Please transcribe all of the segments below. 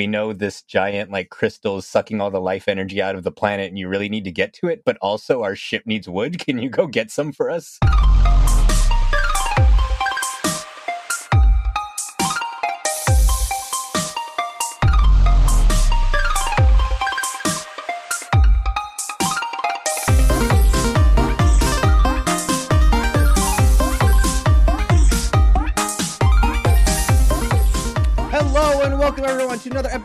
we know this giant like crystal is sucking all the life energy out of the planet and you really need to get to it, but also our ship needs wood. Can you go get some for us?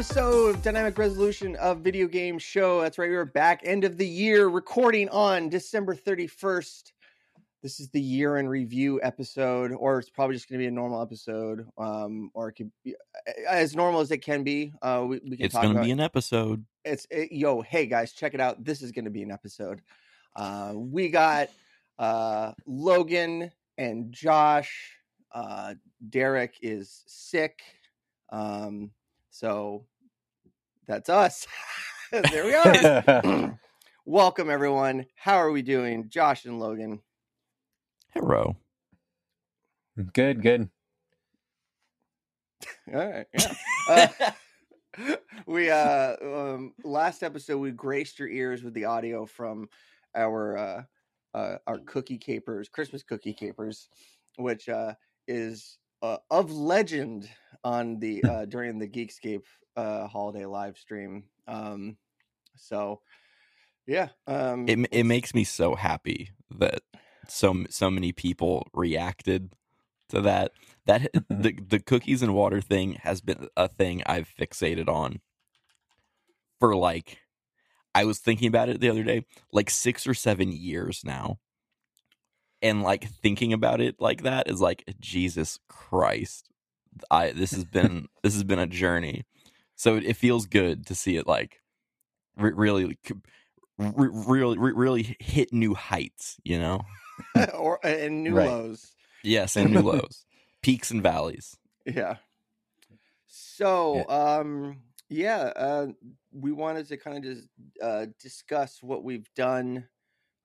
Episode of Dynamic Resolution of Video Game Show. That's right, we are back end of the year, recording on December 31st. This is the year in review episode, or it's probably just going to be a normal episode, um, or it could be as normal as it can be. Uh, we, we can It's going to be an episode. it's it, yo hey guys check it out this is going to be an episode uh we got uh logan and josh uh derek is sick um so that's us. There we are. Welcome everyone. How are we doing josh and logan? Hello. good, good. all right yeah. Uh, we uh um last episode we graced your ears with the audio from our uh uh our cookie capers christmas cookie capers which uh is uh, of legend on the uh during the geekscape uh holiday live stream um so yeah um It, it makes me so happy that so so many people reacted to that. That the the cookies and water thing has been a thing I've fixated on for like I was thinking about it the other day, like 6 or 7 years now. And like thinking about it like that is like Jesus Christ. I this has been this has been a journey. So it, it feels good to see it like re- really re- really re- really hit new heights, you know? or and new Right. lows Yes, and new lows, peaks and valleys. Yeah. So, um, yeah, uh, we wanted to kind of just uh, discuss what we've done.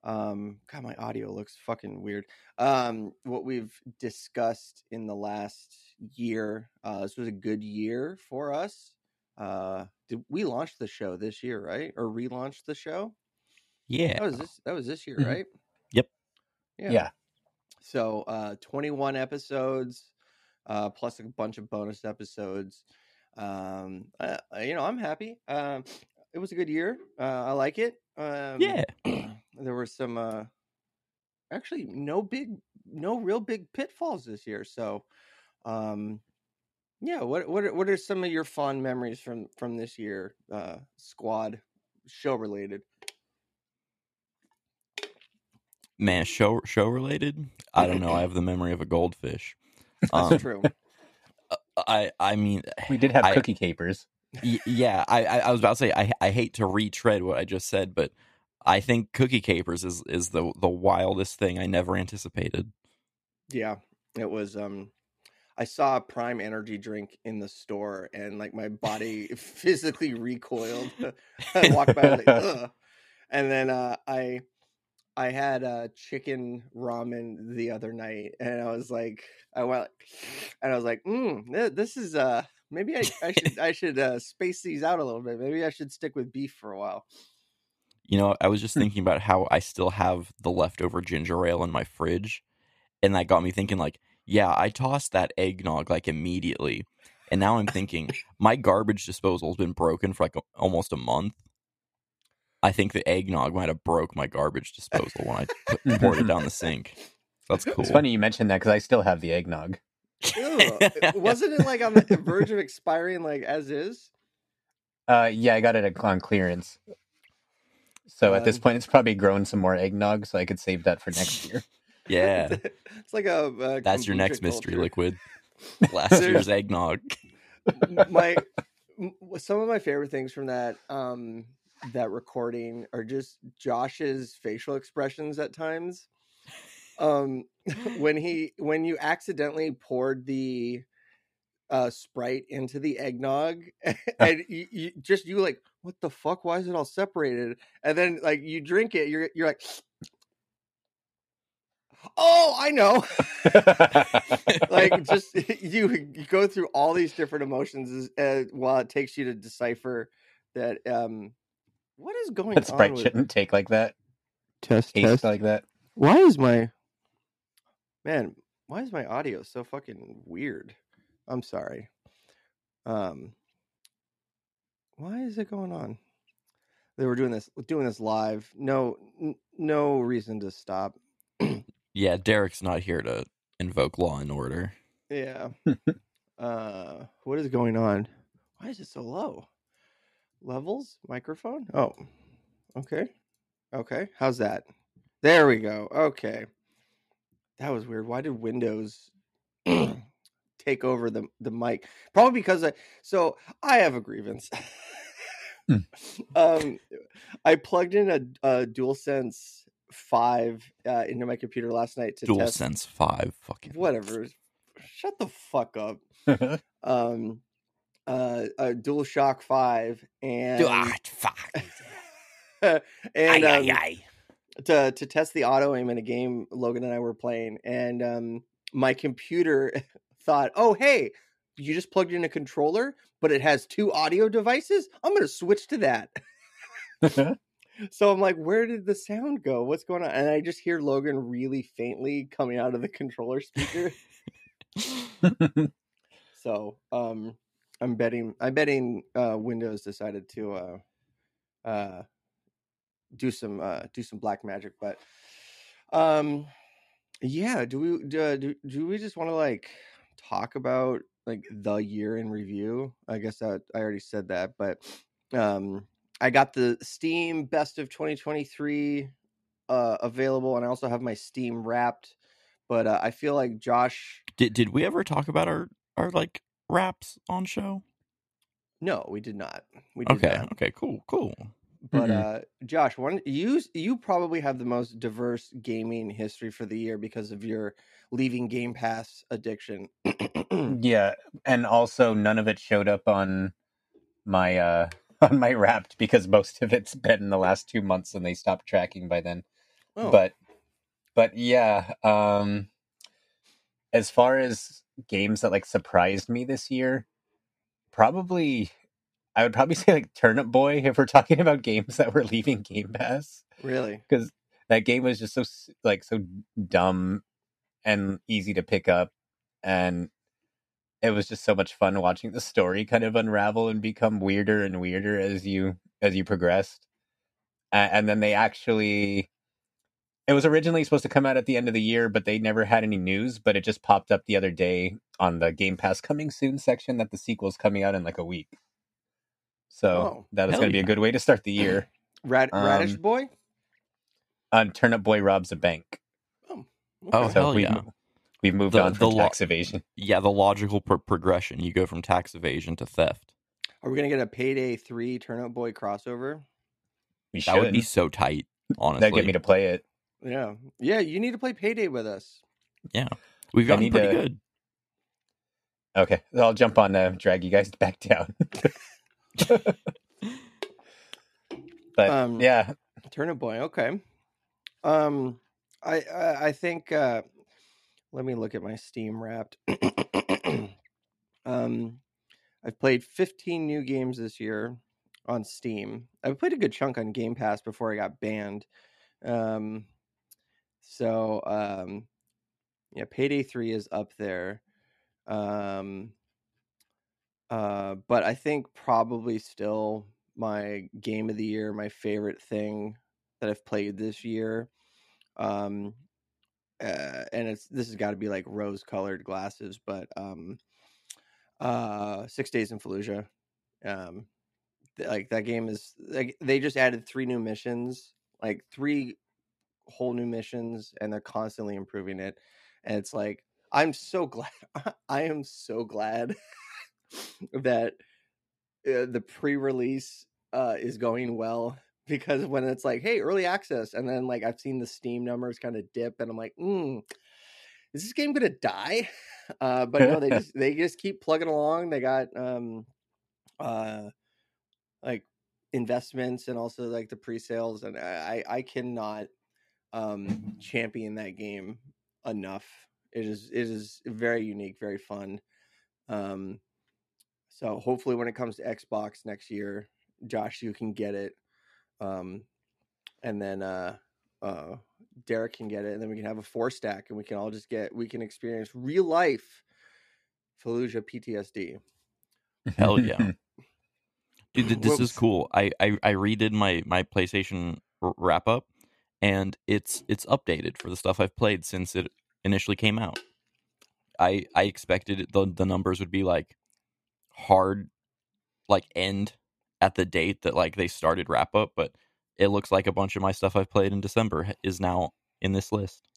Um, God, my audio looks fucking weird. Um, what we've discussed in the last year. Uh, this was a good year for us. Uh, did we launch the show this year, right? Or relaunch the show? Yeah. That was this. That was this year, Mhm. right? Yep. Yeah. So uh 21 episodes, uh plus a bunch of bonus episodes. Um uh, you know, I'm happy. Um it was a good year. Uh I like it. Um Yeah. there were some uh actually no big no real big pitfalls this year. So um yeah, what what are, what are some of your fond memories from from this year uh squad show related? Man, show show related? I don't know. I have the memory of a goldfish. That's Um, true. I I mean, We did have I- cookie capers. y- yeah. I I I was about to say I I hate to retread what I just said, but I think Cookie Capers is is the the wildest thing I never anticipated. Yeah, it was. Um, I saw a Prime Energy drink in the store, and like my body physically recoiled. I walked by, I was like, Ugh. and then uh, I, I had uh, chicken ramen the other night, and I was like, I went, and I was like, mm, this is uh, maybe I, I should I should uh, space these out a little bit. Maybe I should stick with beef for a while. You know, I was just Hmm. thinking about how I still have the leftover ginger ale in my fridge, and that got me thinking. Like, yeah, I tossed that eggnog like immediately, and now I'm thinking my garbage disposal's been broken for like a, almost a month. I think the eggnog might have broke my garbage disposal when I put, poured it down the sink. That's cool. It's funny you mentioned that because I still have the eggnog. Ew. Wasn't it like on the verge of expiring, like as is? Uh, yeah, I got it on clearance. So at this Um, point, it's probably grown some more eggnog, so I could save that for next year. Yeah, it's like a, a that's your kombucha next mystery liquid. Last year's eggnog. my some of my favorite things from that um that recording are just Josh's facial expressions at times. Um when he when you accidentally poured the uh sprite into the eggnog and you, you just you like what the fuck? Why is it all separated? And then like you drink it you're you're like Oh, I know. like just you, you go through all these different emotions uh, while it takes you to decipher that um what is going that on Sprite with shouldn't take like that, test taste test. like that. why is my man why is my audio so fucking weird? I'm sorry. Um why is it going on? They were doing this doing this live. No n- no reason to stop. Yeah, Derek's not here to invoke law and order. yeah. Uh what is going on? Why is it so low? Levels? Microphone? Oh okay. Okay how's that? There we go. Okay. That was weird. Why did windows take over the the mic? Probably because i so i have a grievance. Hmm. um i plugged in a, a DualSense 5 uh, into my computer last night to Dual test Five, fucking whatever shut the fuck up um uh a DualShock 5 and Ah, fuck. and Aye, um, aye, aye. to to test the auto aim in a game Logan and I were playing, and um, my computer thought, "Oh, hey, you just plugged in a controller, but it has two audio devices. I'm going to switch to that." so I'm like, "Where did the sound go? What's going on?" And I just hear Logan really faintly coming out of the controller speaker. so um, I'm betting I'm betting uh, Windows decided to uh, uh, do some uh, do some black magic, but um, yeah. Do we do, uh, do, do we just want to like talk about like the year in review? I guess that I already said that, but um, I got the Steam Best of 2023 uh, available, and I also have my Steam Wrapped. But uh, I feel like Josh. Did did we ever talk about our our like wraps on show? No, we did not. We did Okay, not. okay, cool, cool. But Mhm. uh Josh, one you you probably have the most diverse gaming history for the year because of your leaving Game Pass addiction. yeah, and also none of it showed up on my uh on my Wrapped because most of it's been in the last two months and they stopped tracking by then. oh, But but yeah, um as far as games that like surprised me this year, probably I would probably say like Turnip Boy if we're talking about games that were leaving Game Pass. Really? because that game was just so like so dumb and easy to pick up and it was just so much fun watching the story kind of unravel and become weirder and weirder as you as you progressed. A- and then they actually it was originally supposed to come out at the end of the year but they never had any news but it just popped up the other day on the game pass coming soon section that the sequel's coming out in like a week so Oh, that was hell going to be a good way to start the year Rad- Radish Um, Boy? on turnip boy robs a bank Oh, Oh, okay. hell we've, yeah. we've moved The- on the from lo- tax evasion Yeah, the logical pro- progression. You go from tax evasion to theft. Are we gonna get a Payday Three Turnip Boy crossover? we That should would be so tight. Honestly, that get me to play it Yeah, yeah. You need to play Payday with us. Yeah. We've I gotten need pretty to- good. okay i'll jump on uh, drag you guys back down but Um, yeah Turnip Boy. Okay. Um, I I, I think. Uh, let me look at my Steam Wrapped. um, I've played 15 new games this year on Steam. I've played a good chunk on Game Pass before I got banned. Um, so um, yeah, Payday Three is up there. Um, uh, but I think probably still my game of the year, my favorite thing that I've played this year. Um, uh, and it's this has got to be like rose colored glasses, but um, uh, Six Days in Fallujah. Um, th- like that game is like they just added three new missions, like three whole new missions, and they're constantly improving it. And it's like I'm so glad. I am so glad that uh, the pre-release uh, is going well because when it's like, hey, early access, and then like I've seen the Steam numbers kind of dip, and I'm like, mm, is this game gonna die? Uh, but no, they just they just keep plugging along. They got um, uh, like investments and also like the pre-sales, and I I I cannot um, champion that game enough. It is it is very unique, very fun. Um, so hopefully, when it comes to Xbox next year, Josh, you can get it, um, and then uh, uh, Derek can get it, and then we can have a four stack, and we can all just get we can experience real life Fallujah PTSD. Hell yeah. Dude, th- this is cool. I, I I redid my my PlayStation wrap up, and it's it's updated for the stuff I've played since it initially came out. I I expected it, the the numbers would be like hard, like end at the date that like they started wrap up, but it looks like a bunch of my stuff I've played in December is now in this list.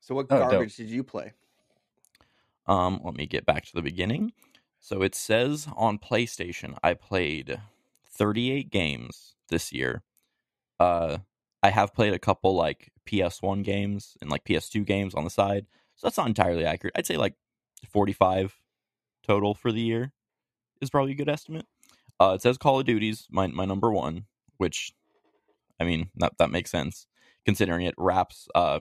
So what Oh, dope. garbage did you play? Um, let me get back to the beginning. So it says on PlayStation, I played 38 games this year. Uh, I have played a couple like PS1 games and like PS2 games on the side, so that's not entirely accurate. I'd say like 45 total for the year is probably a good estimate. Uh, it says Call of Duty's my my number one, which I mean that that makes sense considering it wraps uh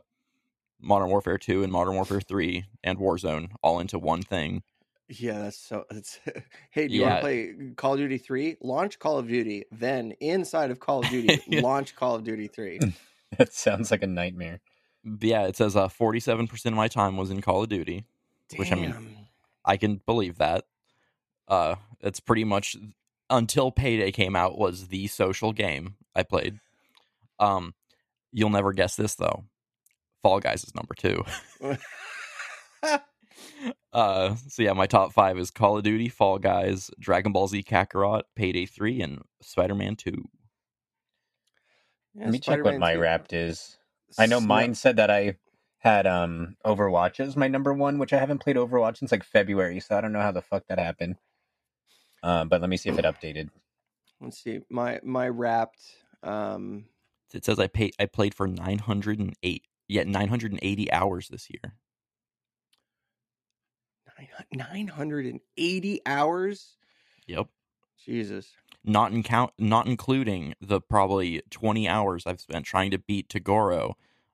Modern Warfare 2 and Modern Warfare 3 and Warzone all into one thing. Yeah, that's so. It's hey, do you want to play Call of Duty three? Launch Call of Duty, then inside of Call of Duty, Yeah. launch Call of Duty three. That sounds like a nightmare. But yeah, it says uh, 47% of my time was in Call of Duty. Which, I mean, I can believe that. Uh, it's pretty much until Payday came out was the social game I played. Um, you'll never guess this though. Fall Guys is number two. Uh, so yeah, my top five is Call of Duty, Fall Guys, Dragon Ball Z Kakarot, Payday Three, and Spider Man Two. Yeah, Let me check what my 2. wrapped is. I know Snap- mine said that I had um Overwatch as my number one, which I haven't played Overwatch since like February, so I don't know how the fuck that happened. Um, but let me see if it updated. Let's see. My my wrapped. Um, It says I pay I played for nine hundred and eight, yeah, nine hundred and eighty hours this year. nine hundred and eighty hours. Yep. Jesus. not in count not including the probably 20 hours I've spent trying to beat Toguro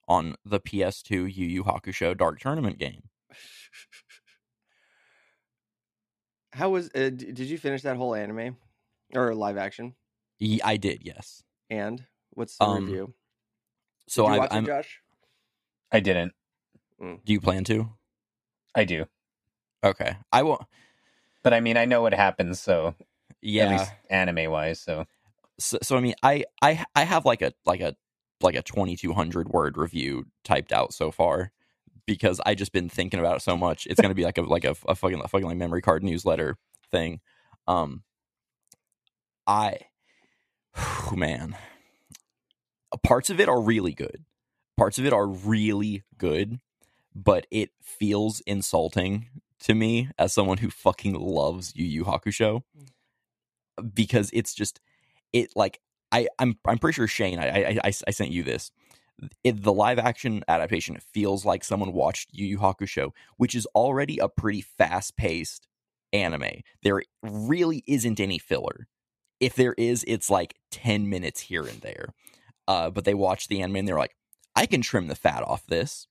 on the PS2 Yu Yu Hakusho Dark Tournament game. How was? Uh, did you finish that whole anime or live action? Ye- I did, yes. And what's the Um, review? So did you I, watch I'm. it, Josh? I didn't. Do you plan to? I do. Okay, I won't. But I mean I know what happens, so at Yeah. least anime wise, so So, so I mean, I I I have like a like a like a 2200 word review typed out so far because I just been thinking about it so much. It's gonna be like a like a, a fucking a fucking like memory card newsletter thing. Um, I, whew, man, parts of it are really good. Parts of it are really good, but it feels insulting to me as someone who fucking loves Yu Yu Hakusho because it's just it like I I'm I'm pretty sure Shane I I I, I sent you this. It, the live action adaptation feels like someone watched Yu Yu Hakusho, which is already a pretty fast paced anime. There really isn't any filler. If there is, it's like ten minutes here and there. Uh, but they watched the anime and they're like, I can trim the fat off this.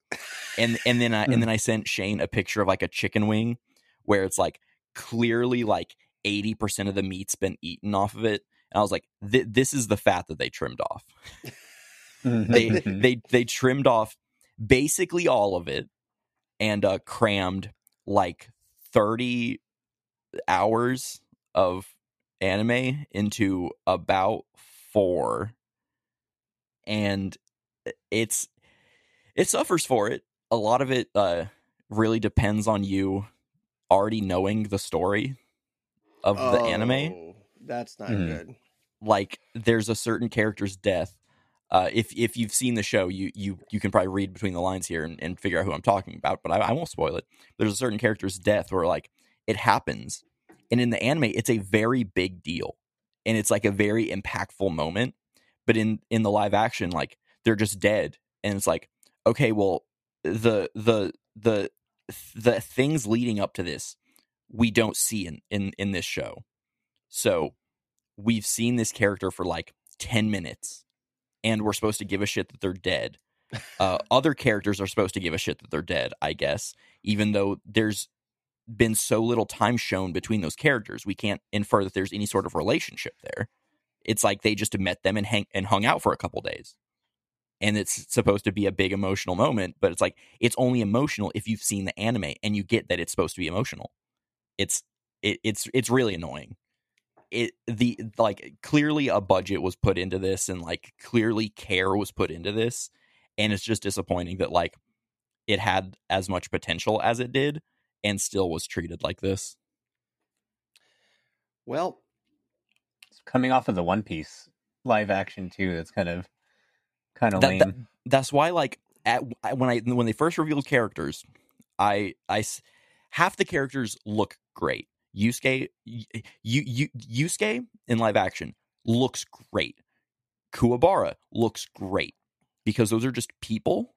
And and then I and then I sent Shane a picture of like a chicken wing where it's like clearly like 80% of the meat's been eaten off of it. And I was like, this is the fat that they trimmed off. They they they trimmed off basically all of it and uh crammed like 30 hours of anime into about 4 and it's it suffers for it. A lot of it uh really depends on you already knowing the story of the anime Oh, That's not Mhm. good. like there's a certain character's death. Uh, if if you've seen the show, you you you can probably read between the lines here and, and figure out who I'm talking about. But I, I won't spoil it. There's a certain character's death where like it happens, and in the anime, it's a very big deal, and it's like a very impactful moment. But in in the live action, like they're just dead, and it's like okay, well the the the the things leading up to this we don't see in in in this show, so we've seen this character for like 10 minutes and we're supposed to give a shit that they're dead Uh, other characters are supposed to give a shit that they're dead, I guess, even though there's been so little time shown between those characters. We can't infer that there's any sort of relationship there. It's like they just met them and hang and hung out for a couple days. And it's supposed to be a big emotional moment, but it's like it's only emotional if you've seen the anime and you get that it's supposed to be emotional. It's it, it's it's really annoying. It the like clearly a budget was put into this and like clearly care was put into this and it's just disappointing that like it had as much potential as it did and still was treated like this. Well, It's coming off of the One Piece live action too. That's kind of kind of That- lame. that- That's why like at when I when they first revealed characters, i i half the characters look great. Yusuke you you Yusuke in live action looks great. Kuwabara looks great because those are just people.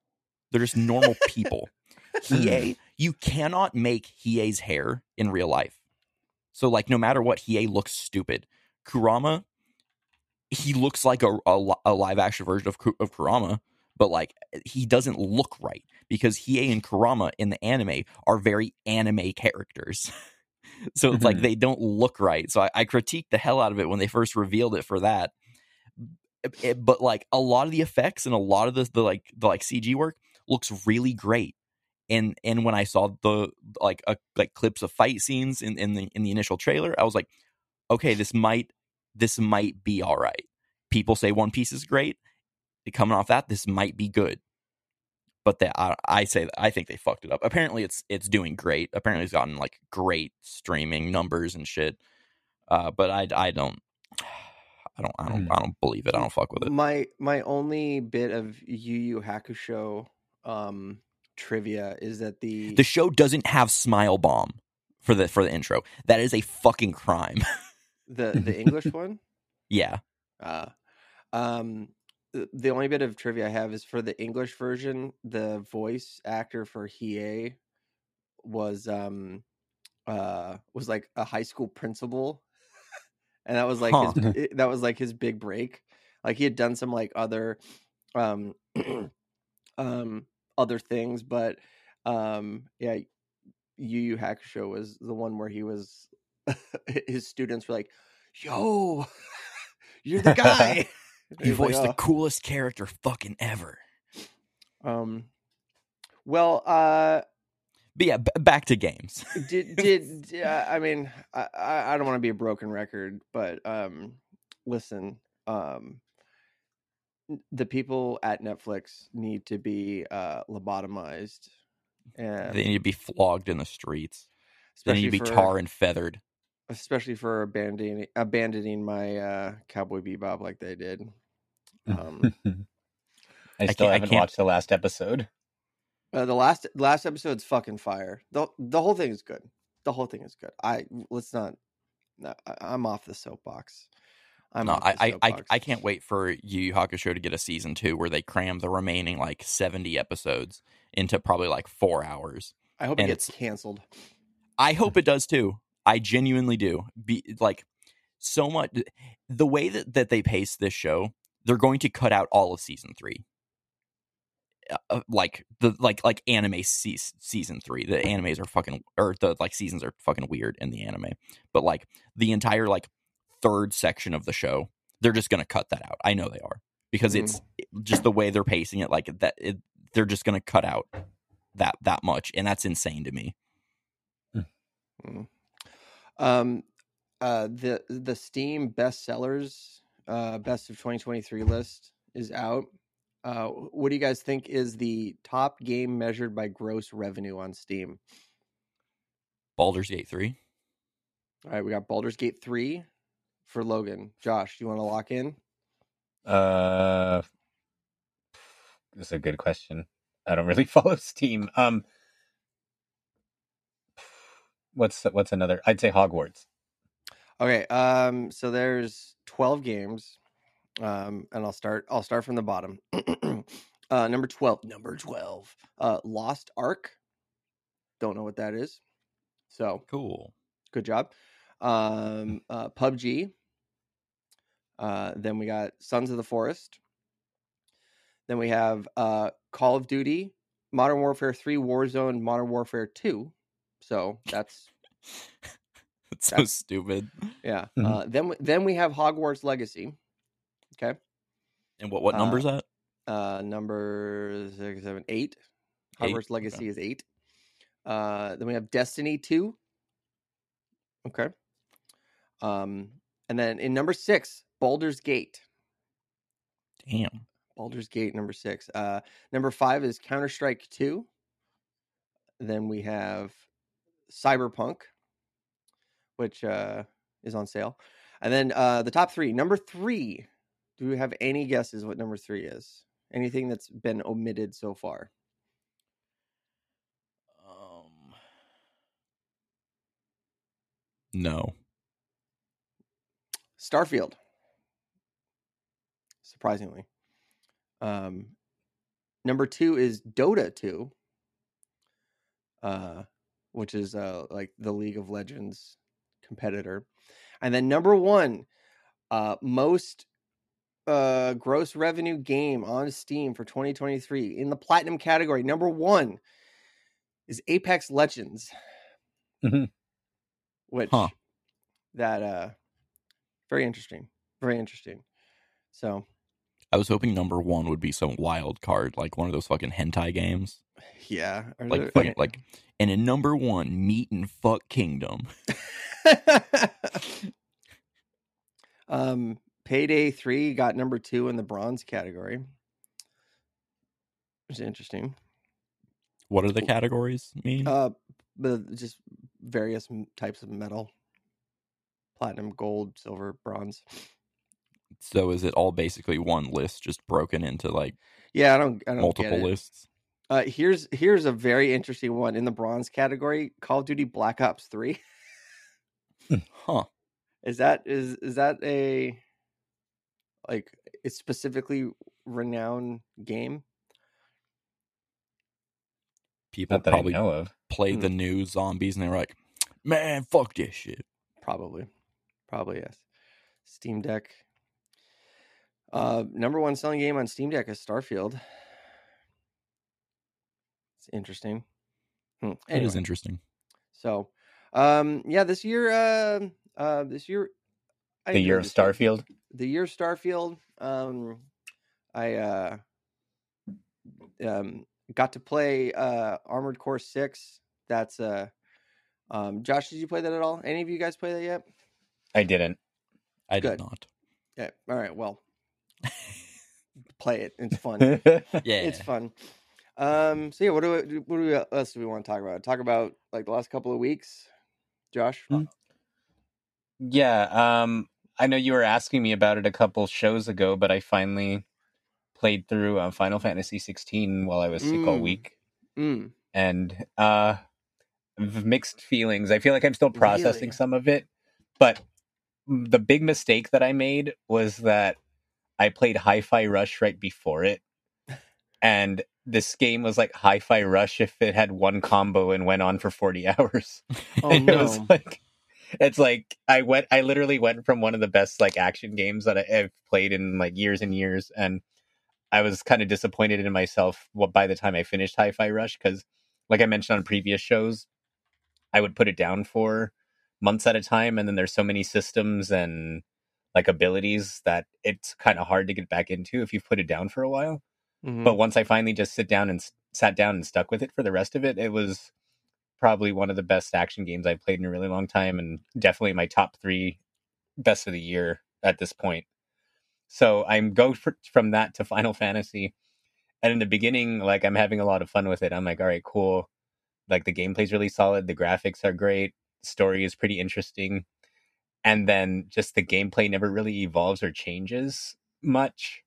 They're just normal people. Hiei, you cannot make Hiei's hair in real life. So like no matter what, Hiei looks stupid. Kurama, he looks like a, a, a live action version of of Kurama, but like he doesn't look right because Hiei and Kurama in the anime are very anime characters. so it's like Mhm. they don't look right. So I, I critiqued the hell out of it when they first revealed it for that. It- but like a lot of the effects and a lot of the, the like the like CG work looks really great. And and when I saw the like a, like clips of fight scenes in, in the in the initial trailer, I was like, okay, this might this might be all right. People say One Piece is great. Coming off that, this might be good. But that I, I say I think they fucked it up. Apparently, it's it's doing great. Apparently, it's gotten like great streaming numbers and shit. Uh, but I I don't I don't I don't I don't believe it. I don't fuck with it. my my only bit of Yu Yu Hakusho um trivia is that the The show doesn't have Smile Bomb for the for the intro. That is a fucking crime. the the English one yeah. uh um the- the only bit of trivia I have is for the English version the voice actor for Hiei was um uh was like a high school principal and that was like Huh. his it- that was like his big break like he had done some like other um um other things but um yeah Yu Yu Hakusho was the one where he was his students were like yo you're the guy You He's like, voiced the "Oh." coolest character fucking ever. um well uh But yeah, b- back to games. did did uh, I mean I I I don't want to be a broken record, but um listen, um the people at Netflix need to be uh lobotomized and they need to be flogged in the streets. They need to be for tar and feathered. especially for abandoning abandoning my uh Cowboy Bebop like they did. Um I I still I haven't can't- watched the last episode. uh, the last last episode's fucking fire. The the whole thing is good. The whole thing is good. I let's not no, I, I'm off the soapbox. I'm no, off I, the I, I. I can't wait for Yu Yu Hakusho to get a season two where they cram the remaining like seventy episodes into probably like four hours. I hope it gets canceled. I hope it does too. I genuinely do. Be like so much the way that, that they pace this show, they're going to cut out all of season three. Uh, uh, like the like like anime se- season three. The animes are fucking or the like seasons are fucking weird in the anime. But like the entire like third section of the show, they're just gonna cut that out. I know they are because Mm. it's just the way they're pacing it. Like that, it, they're just gonna cut out that that much, and that's insane to me. Um, uh, the the Steam bestsellers, uh, best of 2023 list is out. Uh, what do you guys think is the top game measured by gross revenue on Steam? Baldur's Gate three. All right, we got Baldur's Gate 3 for Logan. Josh, do you want to lock in? Uh, that's a good question. I don't really follow Steam. Um, what's what's another? I'd say Hogwarts. Okay, um, so there's 12 games. Um, and I'll start I'll start from the bottom. uh number 12, number 12. Uh Lost Ark. Don't know what that is. So, Cool. good job. Um uh PUBG. Uh then we got Sons of the Forest. Then we have uh, Call of Duty, Modern Warfare 3, Warzone, Modern Warfare 2. So that's It's so stupid. yeah. Mhm. Uh, then we- then we have Hogwarts Legacy. Okay. And what what Uh, number is that? Uh, number six, seven, eight. Eight, Hogwarts okay. Legacy is eight. Uh, then we have Destiny 2. Okay. Um, and then in number six, Baldur's Gate. Damn. Baldur's Gate number six. Uh, number five is Counter Strike Two. Then we have Cyberpunk, which uh, is on sale, and then uh, the top three. Number three. Do you have any guesses what number three is? Anything that's been omitted so far? Um. No. Starfield. Surprisingly. Um, number two is Dota 2, uh, which is uh, like the League of Legends competitor. And then number one, uh, most uh, gross revenue game on Steam for 2023 in the platinum category. Number one is Apex Legends, Mhm. which Huh. that uh, very interesting, very interesting. So I was hoping number one would be some wild card, like one of those fucking hentai games. yeah, Like there- fucking like and in number one, Meat and Fuck Kingdom. um, Payday Three got number two in the bronze category. Which is interesting. What are the categories mean? Uh, just various types of metal: platinum, gold, silver, bronze. so is it all basically one list just broken into like Yeah, I don't, I don't multiple get it. lists? Uh, here's here's a very interesting one in the bronze category: Call of Duty Black Ops Three. Huh. Is that is is that a like it's specifically renowned game? People Not that probably I know of. played the new zombies and they were like, Man, fuck this shit. Probably, probably yes. Steam Deck. Uh, number one selling game on Steam Deck is Starfield. It's interesting. Hmm. It is interesting. so um, yeah, this year, uh, uh, this year, I The year of enjoyed this game. Starfield. the year of Starfield. Um, I uh, um, got to play uh, Armored Core Six. That's uh, um, Josh. Did you play that at all? Any of you guys play that yet? I didn't. I good. did not. Yeah. All right. Well, play it. It's fun. Yeah. It's fun. Um. So yeah, what do we, what do we else do we want to talk about? Talk about like the last couple of weeks, Josh. Hmm. yeah. Um. I know you were asking me about it a couple shows ago, but I finally played through uh, Final Fantasy 16 while I was sick all Mm. week, Mm. and uh, mixed feelings. I feel like I'm still processing Really? some of it, but the big mistake that I made was that I played Hi-Fi Rush right before it, and this game was like Hi-Fi Rush if it had one combo and went on for 40 hours. Oh it was no. like it's like I went I literally went from one of the best like action games that I've played in like years and years and I was kind of disappointed in myself by the time I finished Hi-Fi Rush cuz like I mentioned on previous shows I would put it down for months at a time and then there's so many systems and like abilities that it's kind of hard to get back into if you've put it down for a while Mhm. but once I finally just sit down and sat down and stuck with it for the rest of it, it was probably one of the best action games I've played in a really long time, and definitely my top three best of the year at this point. So I'm go for, from that to Final Fantasy, and in the beginning, like I'm having a lot of fun with it. I'm like, all right, cool. Like the gameplay's really solid, the graphics are great, story is pretty interesting, and then just the gameplay never really evolves or changes much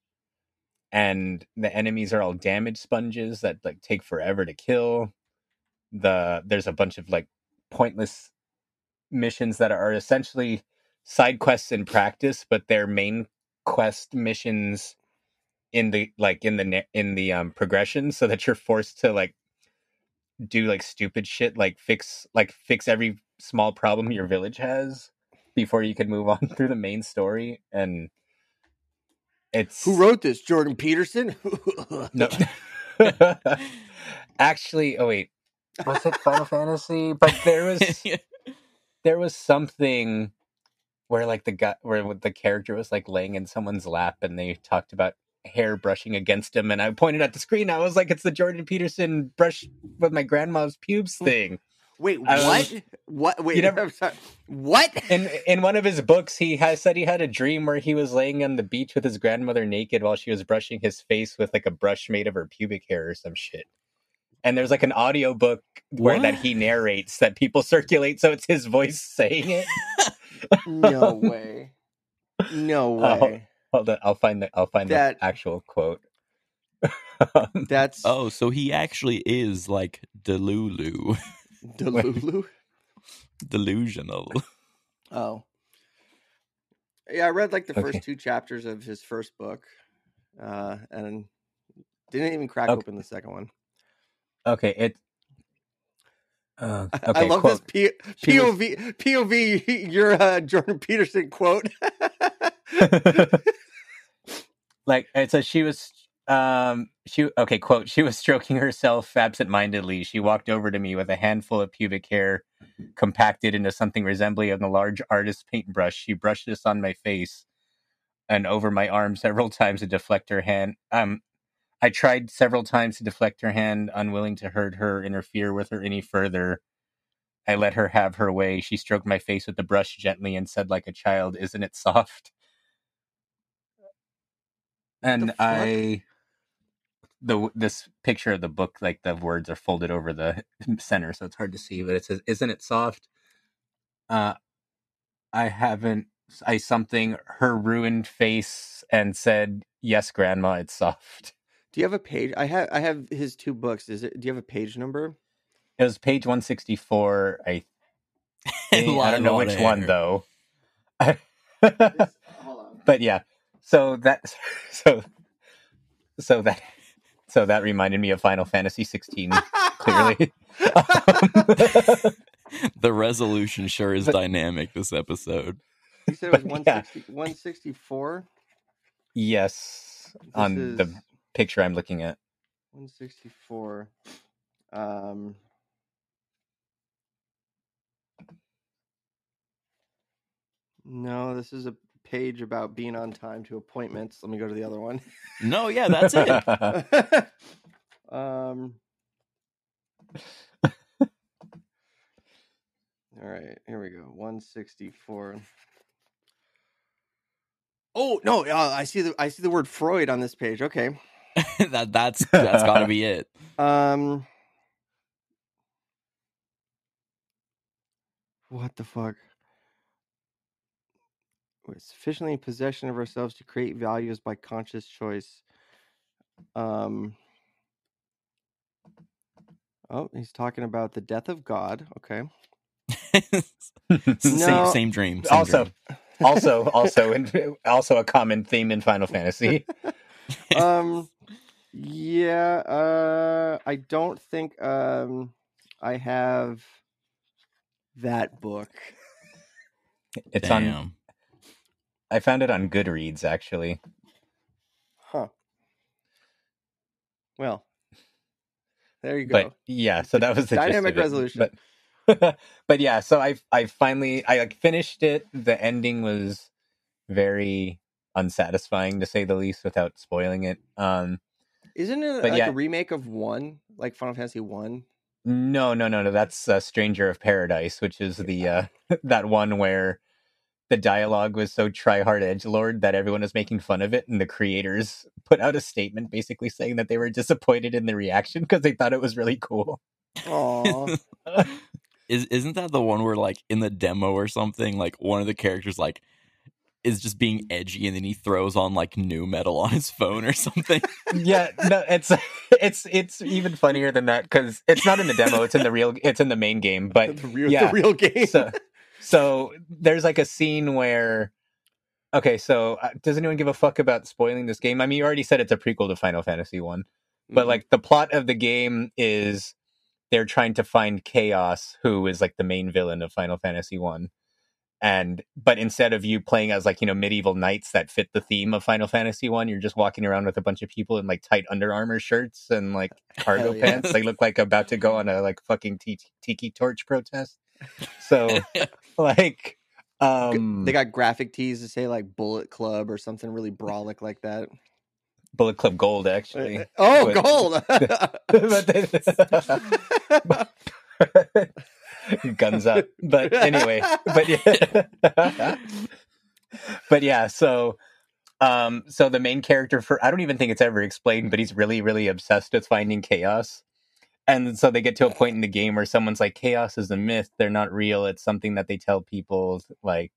and the enemies are all damage sponges that like take forever to kill. The there's a bunch of like pointless missions that are essentially side quests in practice but they're main quest missions in the like in the in the um progression so that you're forced to like do like stupid shit like fix like fix every small problem your village has before you can move on through the main story and it's Who wrote this? Jordan Peterson. no. Actually, oh wait, was it Final Fantasy? But there was there was something where like the guy where the character was like laying in someone's lap and they talked about hair brushing against him and I pointed at the screen I was like it's the Jordan Peterson brush with my grandma's pubes thing. Wait, I what? was- what? Wait, You never- I'm sorry. What? In in one of his books he has said he had a dream where he was laying on the beach with his grandmother naked while she was brushing his face with like a brush made of her pubic hair or some shit. And there's like an audio book where that he narrates that people circulate so it's his voice saying it. no way. No Oh. way. Hold on, I'll find the I'll find That- the actual quote. That's oh, so he actually is like Delulu, Delulu. delusional. Oh. Yeah, I read like the first two chapters of his first book, uh, and didn't even crack Okay. open the second one. okay, it. Uh, I- okay, I love quote. this P- She was- POV POV your uh, Jordan Peterson quote. like it says she was um she okay quote she was stroking herself absent-mindedly. She walked over to me with a handful of pubic hair compacted into something resembling a large artist's paintbrush. She brushed this on my face and over my arm several times to deflect her hand um i tried several times to deflect her hand unwilling to hurt her interfere with her any further. I let her have her way. She stroked my face with the brush gently and said like a child isn't it soft and? I the this picture of the book, like the words are folded over the center, so it's hard to see. But it says, "Isn't it soft?" Uh, I haven't. I something her ruined face and said, "Yes, Grandma, it's soft." do you have a page? I have I have his two books. Is it? Do you have a page number? It was page one sixty four. I think. I don't know which one though. But yeah so that so so that so that reminded me of final fantasy 16 clearly the resolution sure is But- dynamic this episode. you said it was But, yeah. 164? yes This on the picture i'm looking at 164. Um, no, this is a page about being on time to appointments. Let me go to the other one. No, yeah, that's it. um. All right, here we go. 164. Oh no! Uh, I see the I see the word Freud on this page. Okay. that that's that's got to be it. Um. What the fuck? We're sufficiently in possession of ourselves to create values by conscious choice. Um. Oh, he's talking about the death of God. Okay. It's the same No. same dream. Same also dream. also also in, also a common theme in final fantasy um yeah uh i don't think um i have that book it's on Damn. I found it on goodreads actually. Huh. Well there you go. but yeah so that was the Dynamic resolution. but but yeah so i i finally i like finished it. The ending was very unsatisfying to say the least without spoiling it. Um isn't it like yeah. a remake of one like final fantasy one? No no no no that's uh, stranger of paradise which is the uh that one where the dialogue was so try hard edge lord that everyone was making fun of it and the creators put out a statement basically saying that they were disappointed in the reaction because they thought it was really cool. Oh Is isn't that the one where like in the demo or something, like one of the characters like is just being edgy and then he throws on like new metal on his phone or something? yeah no it's it's it's even funnier than that because it's not in the demo it's in the real it's in the main game but the real yeah, the real game. So so there's like a scene where okay so uh, does anyone give a fuck about spoiling this game i mean you already said it's a prequel to final fantasy one but Mhm. like the plot of the game is they're trying to find chaos who is like the main villain of final fantasy one and but instead of you playing as like you know medieval knights that fit the theme of Final Fantasy one, you're just walking around with a bunch of people in like tight Under Armour shirts and like cargo yeah. pants. They look like about to go on a like fucking tiki torch protest. So like, um, they got graphic tees to say like Bullet Club or something really brolic like that. Bullet Club Gold actually. Oh, But- gold! but they, guns up. But anyway, but yeah, but yeah. So, um, so the main character for I don't even think it's ever explained, but he's really, really obsessed with finding chaos. And so they get to a point in the game where someone's like, "Chaos is a myth; they're not real. It's something that they tell people, like,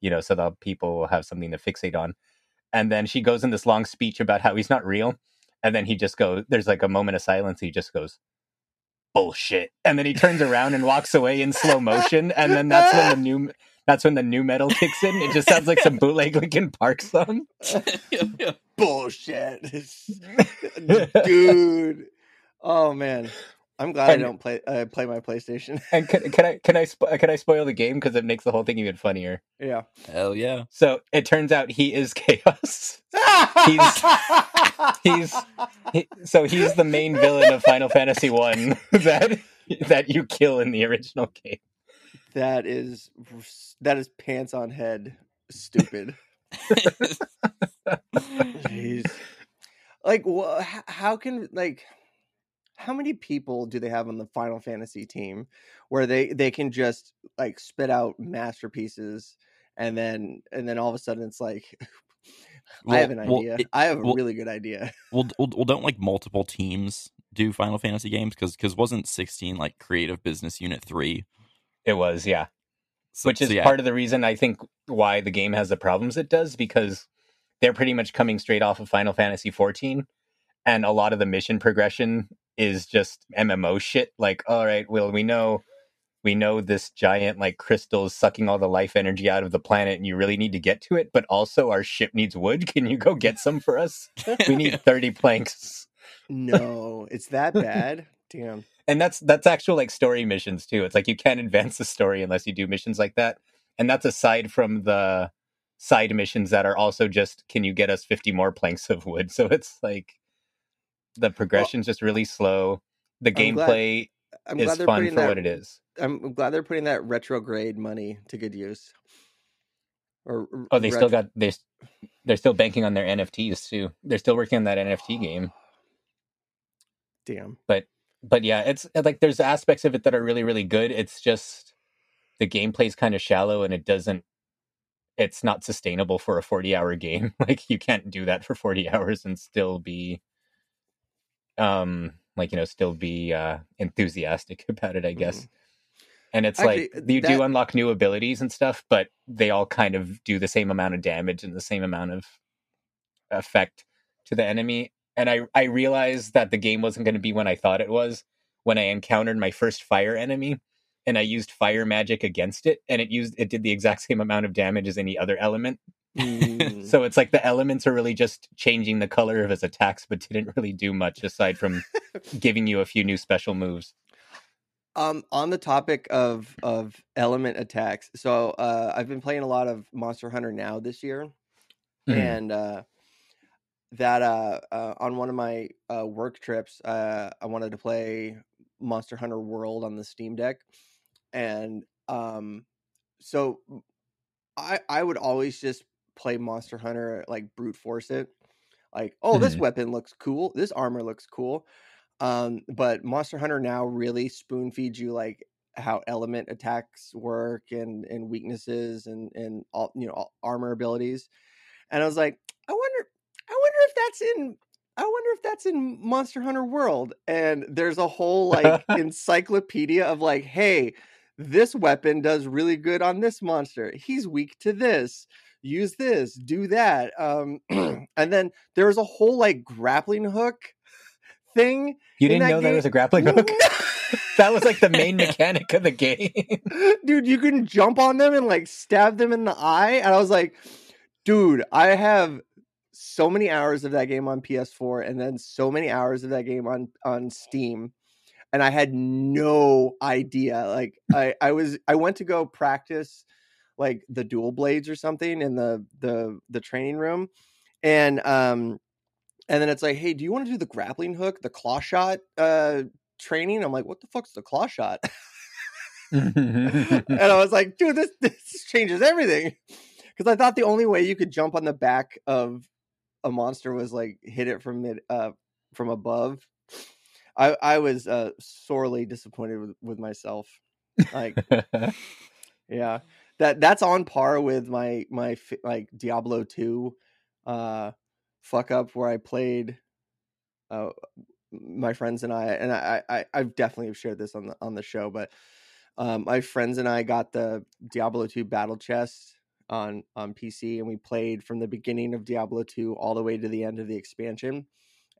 you know, so that people will have something to fixate on." And then she goes in this long speech about how he's not real, and then he just goes. There's like a moment of silence. He just goes, "Bullshit," and then he turns around and walks away in slow motion. And then that's when the new that's when the new metal kicks in. It just sounds like some bootleg Linkin Park song. Bullshit, dude. Oh man, I'm glad And- I don't play uh, play my PlayStation. And can, can I can I spo- can I spoil the game because it makes the whole thing even funnier? yeah. Hell yeah. So it turns out he is chaos. He's he, so he's the main villain of Final Fantasy One that that you kill in the original game. that is that is pants on head stupid. Jeez. Like, wha h- how can like, how many people do they have on the Final Fantasy team where they they can just like spit out masterpieces and then and then all of a sudden it's like, I have an Well- well, idea. it- I have a well- really good idea. well, d- well, well, don't like multiple teams do Final Fantasy games because because wasn't sixteen like Creative Business Unit three, It was, yeah. so, Which is so yeah, part of the reason I think why the game has the problems it does because they're pretty much coming straight off of Final Fantasy 14 and a lot of the mission progression is just MMO shit like all right, well we know we know this giant like crystal is sucking all the life energy out of the planet and you really need to get to it, but also our ship needs wood. Can you go get some for us? We need 30 planks. No, it's that bad. Damn. and that's that's actual like story missions too. It's like you can't advance the story unless you do missions like that, and that's aside from the side missions that are also just can you get us 50 more planks of wood so it's like the progression's just really slow the I'm gameplay I'm is fun for that. what it is I'm glad they're putting that retrograde money to good use. Or oh they still got they they're still banking on their nfts too they're still working on that nft game Damn. But but yeah it's like there's aspects of it that are really really good it's just the gameplay's kind of shallow and it doesn't it's not sustainable for a 40 hour game like you can't do that for 40 hours and still be um like you know still be uh enthusiastic about it i guess. And it's like you that- do unlock new abilities and stuff but they all kind of do the same amount of damage and the same amount of effect to the enemy. And i i realized that the game wasn't going to be when i thought it was when i encountered my first fire enemy and i used fire magic against it and it used it did the exact same amount of damage as any other element Mm. so it's like the elements are really just changing the color of his attacks but didn't really do much aside from giving you a few new special moves Um, on the topic of of element attacks, so uh, I've been playing a lot of Monster Hunter now this year, Mhm. and uh, that uh, uh, on one of my uh, work trips, uh, I wanted to play Monster Hunter World on the Steam Deck, and um, so I I would always just play Monster Hunter like brute force it, like oh this Mhm. weapon looks cool, this armor looks cool, um, but Monster Hunter now really spoon feeds you like how element attacks work and and weaknesses and and all you know all armor abilities, and I was like, I wonder, I wonder if that's in. I wonder if that's in Monster Hunter World. And there's a whole like encyclopedia of like, hey, this weapon does really good on this monster. He's weak to this. Use this, do that. Um, and then there was a whole like grappling hook thing. you didn't that know there game- was a grappling hook that was like the main mechanic of the game dude, you can jump on them and like stab them in the eye. And I was like, dude, I have so many hours of that game on PS4 and then so many hours of that game on on Steam. And I had no idea. Like I I was I went to go practice like the dual blades or something in the the the training room, and um, and then it's like, hey, do you want to do the grappling hook, the claw shot uh training? I'm like, what the fuck's the claw shot? and I was like, dude, this this changes everything. Because I thought the only way you could jump on the back of a monster was like hit it from mid uh from above. I I was uh sorely disappointed with, with myself. Like yeah. That that's on par with my my like Diablo 2 uh fuck up where I played uh my friends and I and I I I've definitely shared this on the on the show but um my friends and I got the Diablo 2 battle chest on on PC and we played from the beginning of Diablo 2 all the way to the end of the expansion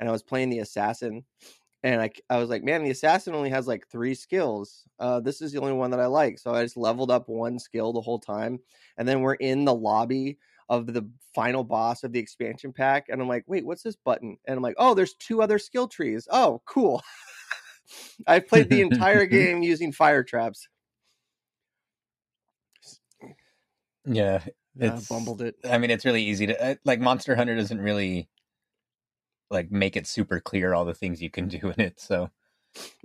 and I was playing the assassin and I I was like man the assassin only has like 3 skills uh this is the only one that I like. So I just leveled up one skill the whole time and then we're in the lobby of the final boss of the expansion pack and I'm like wait what's this button? And I'm like oh there's two other skill trees. Oh cool. I played the entire game using fire traps. Yeah, yeah, it's bumbled it. I mean, it's really easy to uh, like Monster Hunter doesn't really like make it super clear all the things you can do in it. So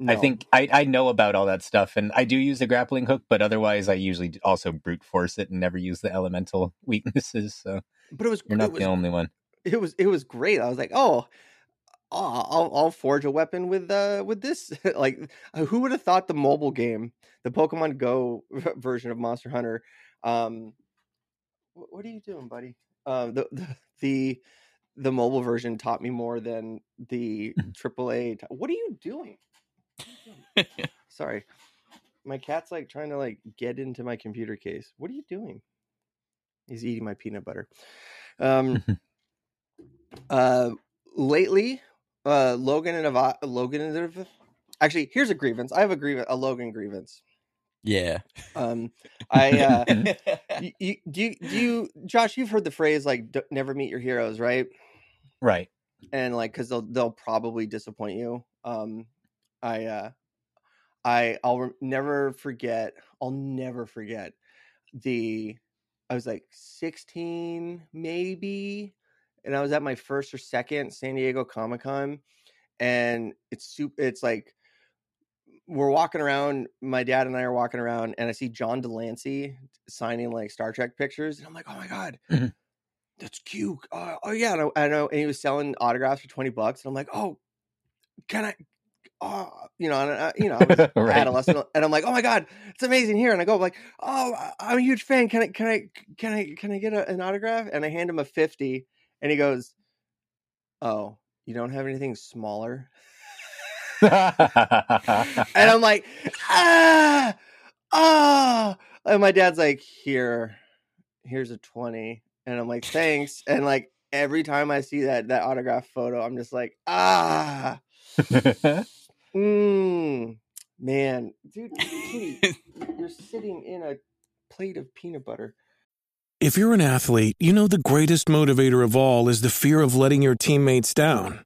I think I I know about all that stuff, and I do use the grappling hook, but otherwise I usually also brute force it and never use the elemental weaknesses. So but it was you're it not was the only one. it was it was great. I was like, oh, oh I'll I'll forge a weapon with uh with this. like, uh, who would have thought the mobile game, the Pokemon Go version of Monster Hunter, um, what are you doing, buddy? Um, the the the, the mobile version taught me more than the AAA. ta- What are you doing? What are you doing? Sorry, my cat's like trying to like get into my computer case. What are you doing? He's eating my peanut butter. Um, uh, lately, uh, Llogan and Ava- Llogan and actually, here's a grievance. I have a grievance, a Llogan grievance. Yeah. Um, I uh, y- y- do you do you Josh? You've heard the phrase like "D- "never meet your heroes," right? right. and like because they'll they'll probably disappoint you um i uh i i'll re- never forget i'll never forget the i was like 16 maybe and i was at my first or second san diego comic-con and it's super it's like we're walking around my dad and i are walking around and i see john de lancie signing like star trek pictures and i'm like oh my god Mhm. that's cute uh, oh yeah and I, I know and he was selling autographs for 20 bucks and i'm like oh can i oh you know and I, you know I was Right. adolescent and i'm like oh my god it's amazing here and i go like oh i'm a huge fan can i can i can i can i get a, an autograph and i hand him a 50 and he goes oh you don't have anything smaller and I'm like, ah, ah. And my dad's like, here, here's a 20. And I'm like, thanks. And like every time I see that that autograph photo, I'm just like, ah, mm, man, dude, Kitty, you're sitting in a plate of peanut butter. If you're an athlete, you know the greatest motivator of all is the fear of letting your teammates down.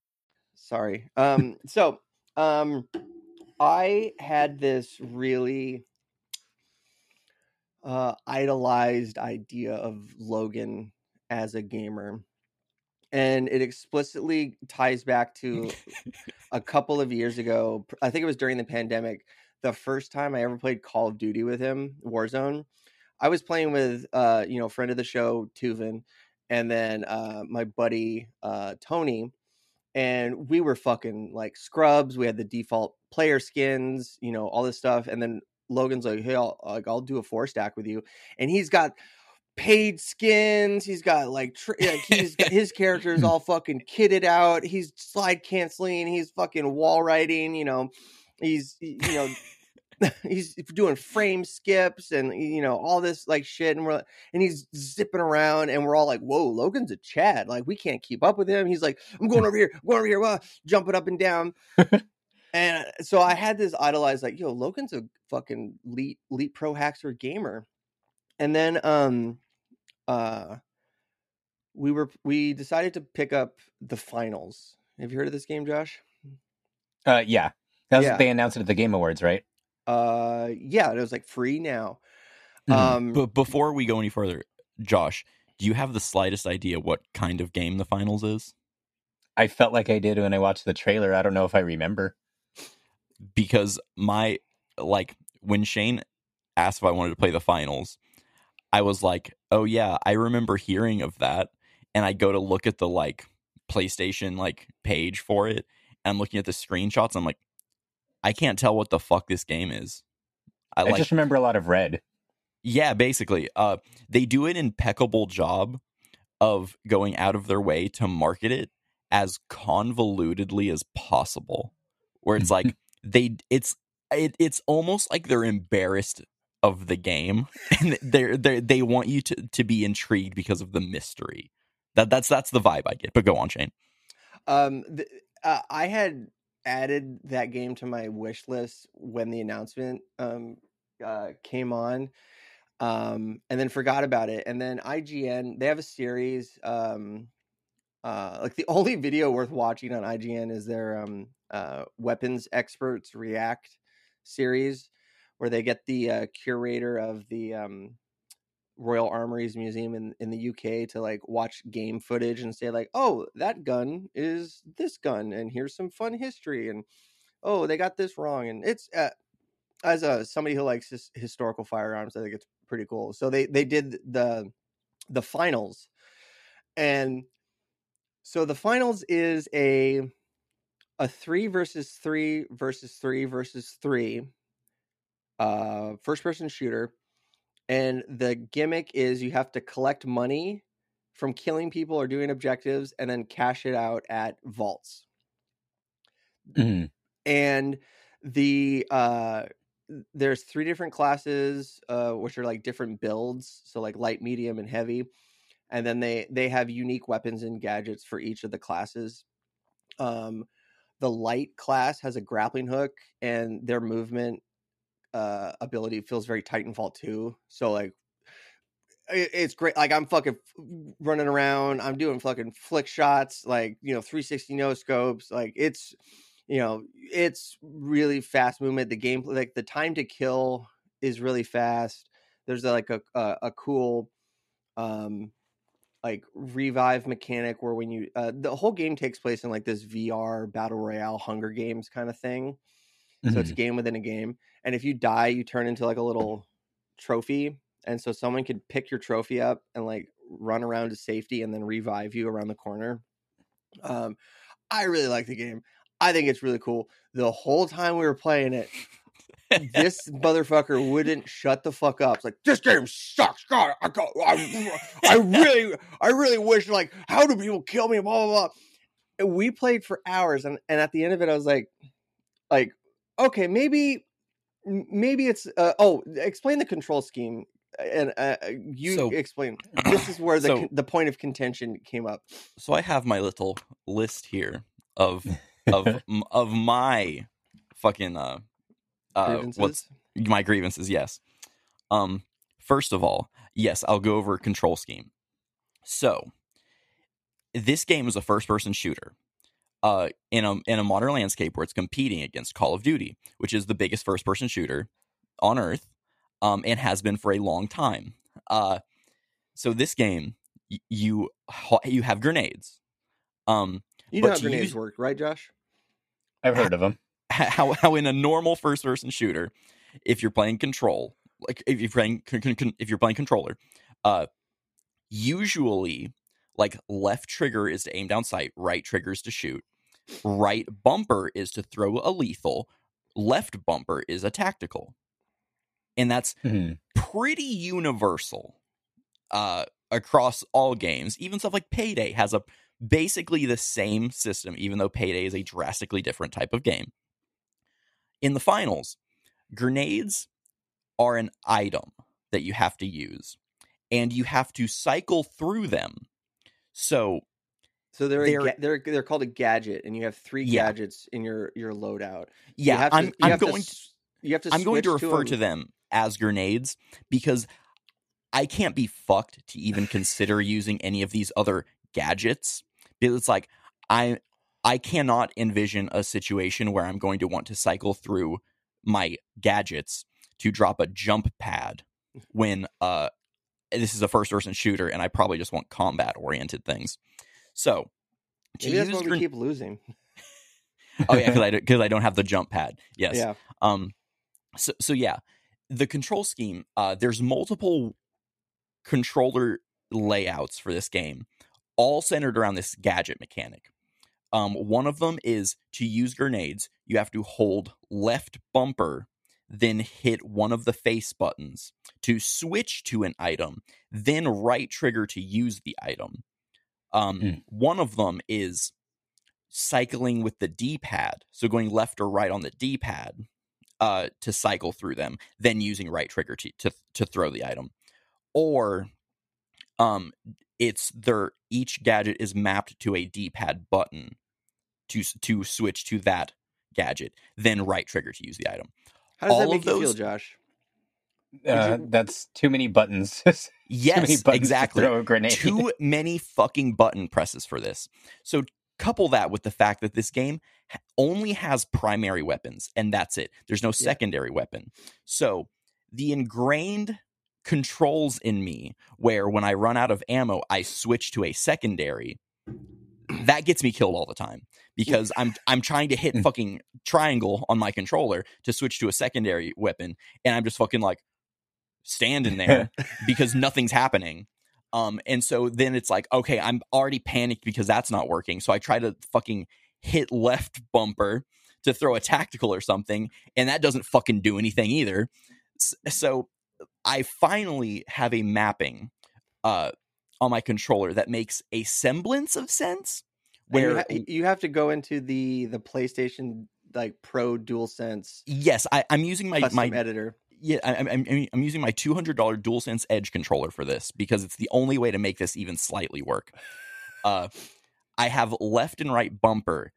Sorry. Um, so um, I had this really uh, idolized idea of Llogan as a gamer. And it explicitly ties back to a couple of years ago. I think it was during the pandemic. The first time I ever played Call of Duty with him, Warzone. I was playing with, uh, you know, friend of the show, Toovin, and then uh, my buddy uh, Tony, and we were fucking like scrubs. We had the default player skins, you know, all this stuff. And then Llogan's like, "Hey, I'll like I'll do a four stack with you," and he's got paid skins. He's got like, tr- like he's got, his characters all fucking kitted out. He's slide canceling. He's fucking wall riding. You know, he's you know. he's doing frame skips and you know all this like shit and we're and he's zipping around and we're all like whoa llogan's a chad like we can't keep up with him. He's like i'm going over here I'm going over here well, jumping up and down. And so i had this idolized like yo llogan's a fucking elite elite pro hacker gamer. And then um uh we were we decided to pick up the finals. Have you heard of this game josh? Uh, yeah, that was Yeah. they announced it at the Game Awards, right? Uh yeah it was like free now Mhm. um But before we go any further, Josh, do you have the slightest idea what kind of game the finals is? I felt like I did when I watched the trailer. I don't know if I remember. Because my like when Shane asked if I wanted to play the finals, I was like, "Oh yeah, I remember hearing of that." And I go to look at the like PlayStation like page for it, and I'm looking at the screenshots. I'm like, I can't tell what the fuck this game is. I I, like just remember a lot of red. Yeah, basically. Uh they do an impeccable job of going out of their way to market it as convolutedly as possible. Where it's like they it's it, it's almost like they're embarrassed of the game and they're they they want you to to be intrigued because of the mystery. That that's that's the vibe I get. But go on, Shane. Um, th- uh, I had added that game to my wish list when the announcement um uh, came on, um, and then forgot about it. And then IGN they have a series. Um, uh, like the only video worth watching on IGN is their um uh weapons experts react series, where they get the uh, curator of the um Royal Armouries Museum in, in the UK to like watch game footage and say like, oh, that gun is this gun, and here's some fun history, and oh, they got this wrong, and it's uh, as a somebody who likes his, historical firearms, I think it's pretty cool. So they they did the the finals, and so the finals is a a three versus three versus three versus three uh first person shooter and the gimmick is you have to collect money from killing people or doing objectives and then cash it out at vaults. Mhm. and the uh there's three different classes uh which are like different builds so like light medium and heavy. And then they they have unique weapons and gadgets for each of the classes. Um the light class has a grappling hook and their movement uh ability feels very titanfall 2 so like it- it's great like i'm fucking running around i'm doing fucking flick shots like you know 360 no scopes like it's you know it's really fast movement the gameplay like the time to kill is really fast there's like a, a a cool um like revive mechanic where when you uh, the whole game takes place in like this VR battle royale Hunger Games kind of thing. So it's a game within a game, and if you die, you turn into like a little trophy, and so someone could pick your trophy up and like run around to safety and then revive you around the corner. Um, I really like the game. I think it's really cool. The whole time we were playing it, this motherfucker wouldn't shut the fuck up. It's like this game sucks. God, I, go, I, I really, I really wish like how do people kill me? Blah blah blah. And we played for hours, and and at the end of it, I was like, like okay, maybe, maybe it's uh, oh, explain the control scheme. And uh, you So- explain. This is where the so- the point of contention came up. So I have my little list here of of of my fucking uh uh what's my grievances yes um first of all yes i'll go over control scheme so this game is a first person shooter uh, in a in a modern landscape where it's competing against Call of Duty, which is the biggest first person shooter on Earth, um, and has been for a long time. Uh, so this game, y- you you have grenades. Um, You know how grenades use- work, right, Josh? I've heard of them. how how in a normal first person shooter, if you're playing control, like if you're playing con- con- con- if you're playing controller, uh, usually like left trigger is to aim down sight, right trigger is to shoot, right bumper is to throw a lethal, left bumper is a tactical, and that's Mhm. pretty universal uh, across all games. Even stuff like Payday has a basically the same system, even though Payday is a drastically different type of game. In the finals, grenades are an item that you have to use, and you have to cycle through them. So So they're They're- ga- they're they're called a gadget, and you have three Yeah. gadgets in your your loadout. Yeah, to- I'm I'm to going s- You have to. I'm going to refer to them as grenades because I can't be fucked to even consider using any of these other gadgets. Because it's like I I cannot envision a situation where I'm going to want to cycle through my gadgets to drop a jump pad when uh this is a first person shooter and I probably just want combat oriented things. So Maybe that's why we keep losing. oh yeah because I because I don't have the jump pad. Yes. Yeah. Um, so so yeah, the control scheme. Uh, there's multiple controller layouts for this game, all centered around this gadget mechanic. Um, one of them is to use grenades. You have to hold left bumper, then hit one of the face buttons to switch to an item, then right trigger to use the item. Um, Mm. One of them is cycling with the D pad, so going left or right on the D pad uh, to cycle through them, then using right trigger to, to to throw the item, or um, it's their each gadget is mapped to a D pad button to to switch to that gadget, then right trigger to use the item. How does all that make you feel, Josh? Uh, you- that's too many buttons. too many Yes, buttons exactly. To throw a grenade. Too many fucking button presses for this. So couple that with the fact that this game only has primary weapons and that's it. There's no secondary weapon. So the ingrained controls in me where when I run out of ammo I switch to a secondary that gets me killed all the time because I'm I'm trying to hit Mm. fucking triangle on my controller to switch to a secondary weapon and I'm just fucking like standing there because nothing's happening. Um, and so then it's like, okay, I'm already panicked because that's not working. So I try to fucking hit left bumper to throw a tactical or something, and that doesn't fucking do anything either. So I finally have a mapping uh on my controller that makes a semblance of sense. And you, Where ha- you have to go into the the PlayStation like Pro DualSense yes, I, I'm using my my editor. Yeah, I, I'm, I'm I'm using my two hundred dollar DualSense Edge controller for this because it's the only way to make this even slightly work. Uh, I have left and right bumper,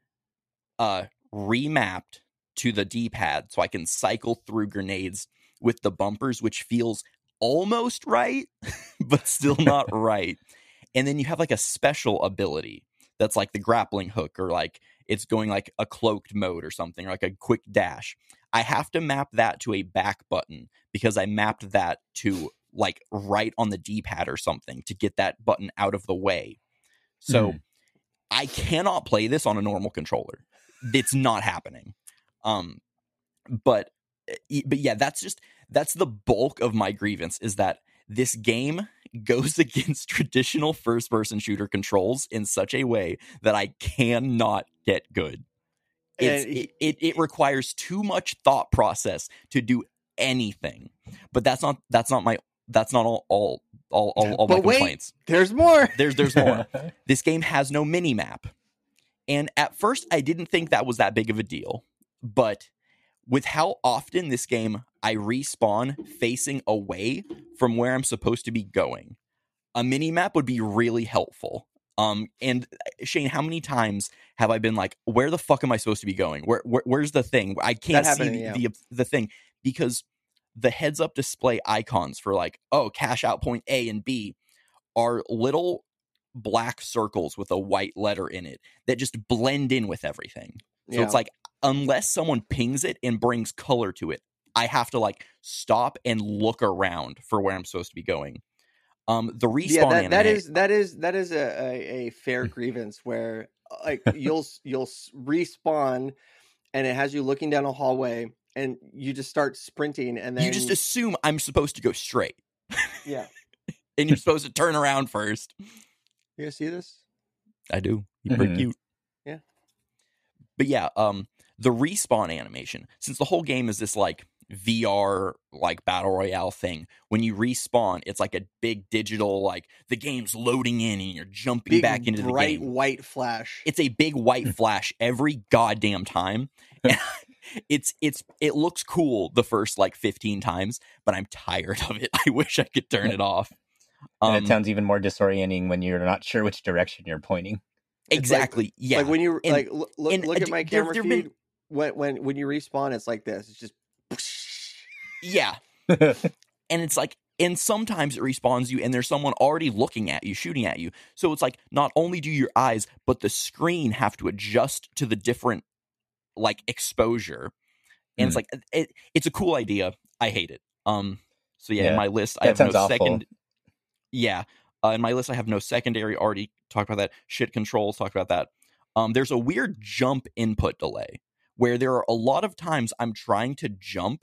uh, remapped to the D pad so I can cycle through grenades with the bumpers, which feels almost right, but still not right. And then you have like a special ability that's like the grappling hook or like it's going like a cloaked mode or something, or like a quick dash. I have to map that to a back button because I mapped that to like right on the D pad or something to get that button out of the way. So Mhm. I cannot play this on a normal controller. It's not happening. Um, but eh, but yeah, that's just that's the bulk of my grievance is that this game goes against traditional first person shooter controls in such a way that I cannot get good. It's, And it, it it requires too much thought process to do anything. But that's not that's not my that's not all all all, all, all my wait. complaints. There's more. There's there's more. this game has no mini map. And at first I didn't think that was that big of a deal, but with how often this game I respawn facing away from where I'm supposed to be going, a mini map would be really helpful. Um and Shane, how many times have I been like, where the fuck am I supposed to be going? Where, where where's the thing? I can't see the, yeah. the the thing because the heads up display icons for like, oh, cash out point A and B are little black circles with a white letter in it that just blend in with everything. So Yeah. it's like unless someone pings it and brings color to it, I have to like stop and look around for where I'm supposed to be going. Um, the respawn yeah, that, that anima- is that is that is a, a, a fair grievance where uh, like you'll you'll respawn and it has you looking down a hallway and you just start sprinting and then you just assume I'm supposed to go straight, yeah and you're supposed to turn around first. you guys see this I do. You're pretty Mhm. cute. Yeah. But yeah, um, the respawn animation, since the whole game is this like VR like battle royale thing, when you respawn, it's like a big digital like the game's loading in and you're jumping big back into the bright game. white flash It's a big white flash every goddamn time. It's it's it looks cool the first like 15 times, but I'm tired of it. I wish I could turn it off. and Um, it sounds even more disorienting when you're not sure which direction you're pointing. like- exactly. yeah. like when you and- like look, look, and, at my camera there've feed been- when when when you respawn it's like this it's just yeah. and it's like and sometimes it respawns you and there's someone already looking at you shooting at you. So it's like not only do your eyes but the screen have to adjust to the different like exposure. And it's like it, it's a cool idea. I hate it. Um so yeah, in Yeah, my list i that have no awful. second yeah uh, in my list i have no secondary already talked about that. Shit controls talked about that. Um there's a weird jump input delay where there are a lot of times i'm trying to jump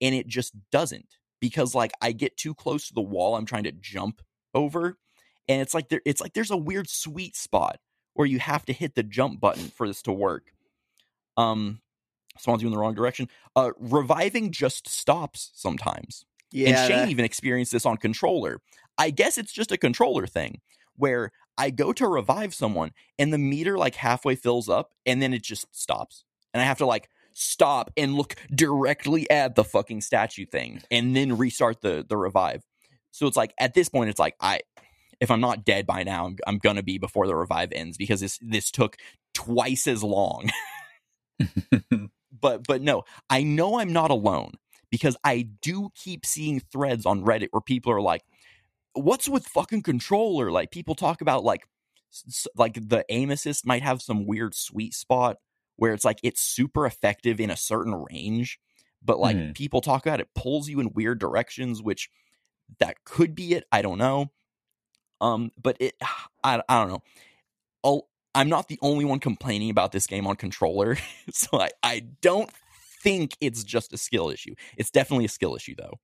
and it just doesn't because like I get too close to the wall I'm trying to jump over and it's like there it's like there's a weird sweet spot where you have to hit the jump button for this to work. Um spawns you in the wrong direction. Uh reviving just stops sometimes. yeah and Shane even experienced this on controller. I guess it's just a controller thing where I go to revive someone and the meter like halfway fills up and then it just stops. And I have to like stop and look directly at the fucking statue thing and then restart the the revive. So it's like at this point it's like I if I'm not dead by now I'm, I'm to be before the revive ends because this this took twice as long. but but no, I know I'm not alone because I do keep seeing threads on Reddit where people are like, "What's with fucking controller?" Like people talk about like like the aim assist might have some weird sweet spot where it's like it's super effective in a certain range, but like Mhm. people talk about it pulls you in weird directions, which that could be it. I don't know. Um, but it, I, I don't know. I'll, I'm not the only one complaining about this game on controller, so I, I don't think it's just a skill issue. It's definitely a skill issue, though.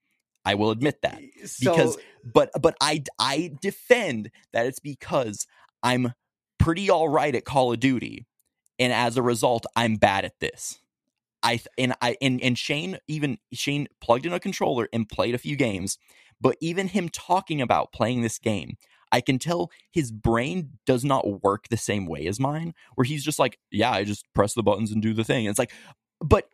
I will admit that. so, because- But but I I defend that it's because I'm pretty all right at Call of Duty, and as a result, I'm bad at this. I and I and and Shane even Shane plugged in a controller and played a few games, but even him talking about playing this game, I can tell his brain does not work the same way as mine. Where he's just like, yeah, I just press the buttons and do the thing. And it's like, but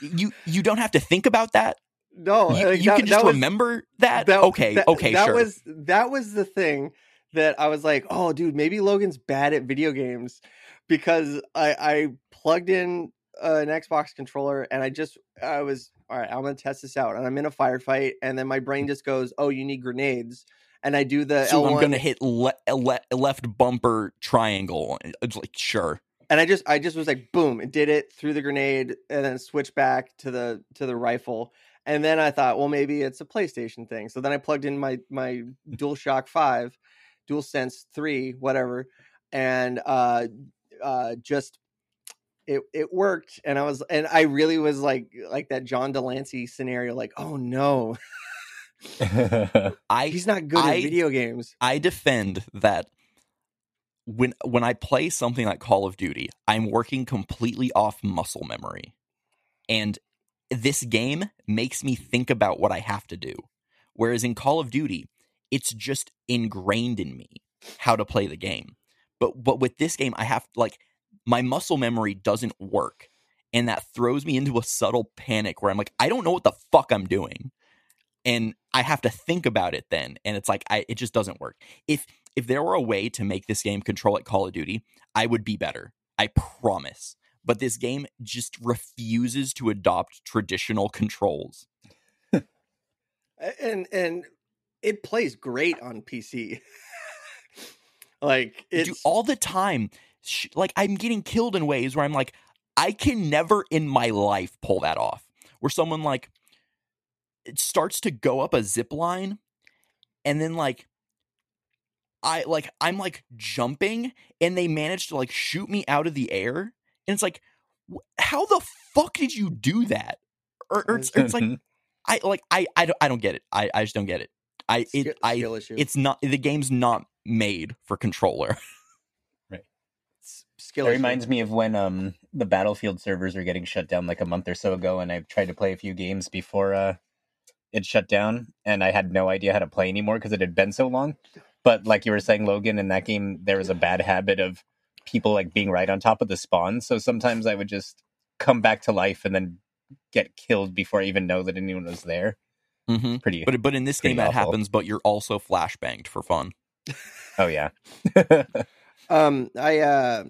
you you don't have to think about that. no You, you that- can just that was- remember that. that- okay, that- okay, that sure. was that was the thing that I was like, oh, dude, maybe Llogan's bad at video games because I I plugged in uh, an Xbox controller and I just I was all right. I'm gonna test this out, and I'm in a firefight, and then my brain just goes, oh, you need grenades, and I do the so L1, I'm gonna hit le- le- left bumper triangle. It's like sure. and I just I just was like, boom, it did it through the grenade, and then switched back to the to the rifle. And then I thought, well, maybe it's a PlayStation thing. So then I plugged in my my DualShock Five, DualSense Three, whatever, and uh, uh, just it it worked. And I was and I really was like like that John de Lancie scenario, like, oh no, I he's not good I- at video games. I defend that when when I play something like Call of Duty, I'm working completely off muscle memory. And this game makes me think about what I have to do. Whereas in Call of Duty, it's just ingrained in me how to play the game. But but with this game, I have like my muscle memory doesn't work. And that throws me into a subtle panic where I'm like, I don't know what the fuck I'm doing. And I have to think about it then. And it's like I it just doesn't work. If if there were a way to make this game control like Call of Duty, I would be better. I promise. But this game just refuses to adopt traditional controls. And and it plays great on PC. Like it's Dude, all the time. Sh- Like I'm getting killed in ways where I'm like, I can never in my life pull that off. Where someone like it starts to go up a zip line, and then like I like I'm like jumping, and they manage to like shoot me out of the air, and it's like, how the fuck did you do that? Or, or it's, or it's like I like I I don't I don't get it. I I just don't get it. I skill, it I skill issue. it's not the game's not made for controller. S- skill It reminds me of when um the Battlefield servers were getting shut down like a month or so ago, and I tried to play a few games before uh it shut down, and I had no idea how to play anymore because it had been so long. But like you were saying, Llogan, in that game there was a bad habit of people like being right on top of the spawn. So sometimes I would just come back to life and then get killed before I even know that anyone was there. Mm-hmm. Pretty. But but in this Pretty game that happens, but you're also flashbanged for fun. oh yeah. Um, I uh,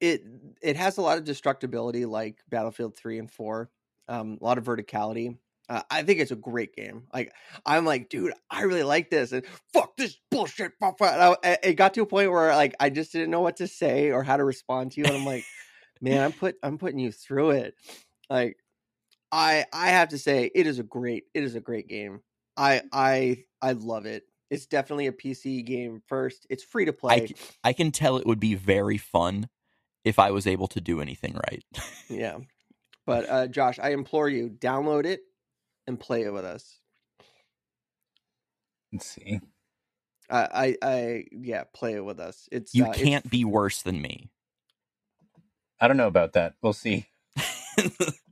it it has a lot of destructibility like Battlefield Three and Four. Um, a lot of verticality. Uh, I think it's a great game. Like I'm like, dude, I really like this, and fuck this bullshit. fuck, fuck. And I- it got to a point where like I just didn't know what to say or how to respond to you, and I'm like, man, I'm put I'm putting you through it. Like I I have to say, it is a great it is a great game. I I I love it. It's definitely a PC game first. It's free to play. I, I can tell it would be very fun if I was able to do anything right. Yeah. But uh Josh, I implore you, download it and play it with us. Let's see. I I, I yeah, play it with us. It's you uh, can't be worse than me. I don't know about that. We'll see.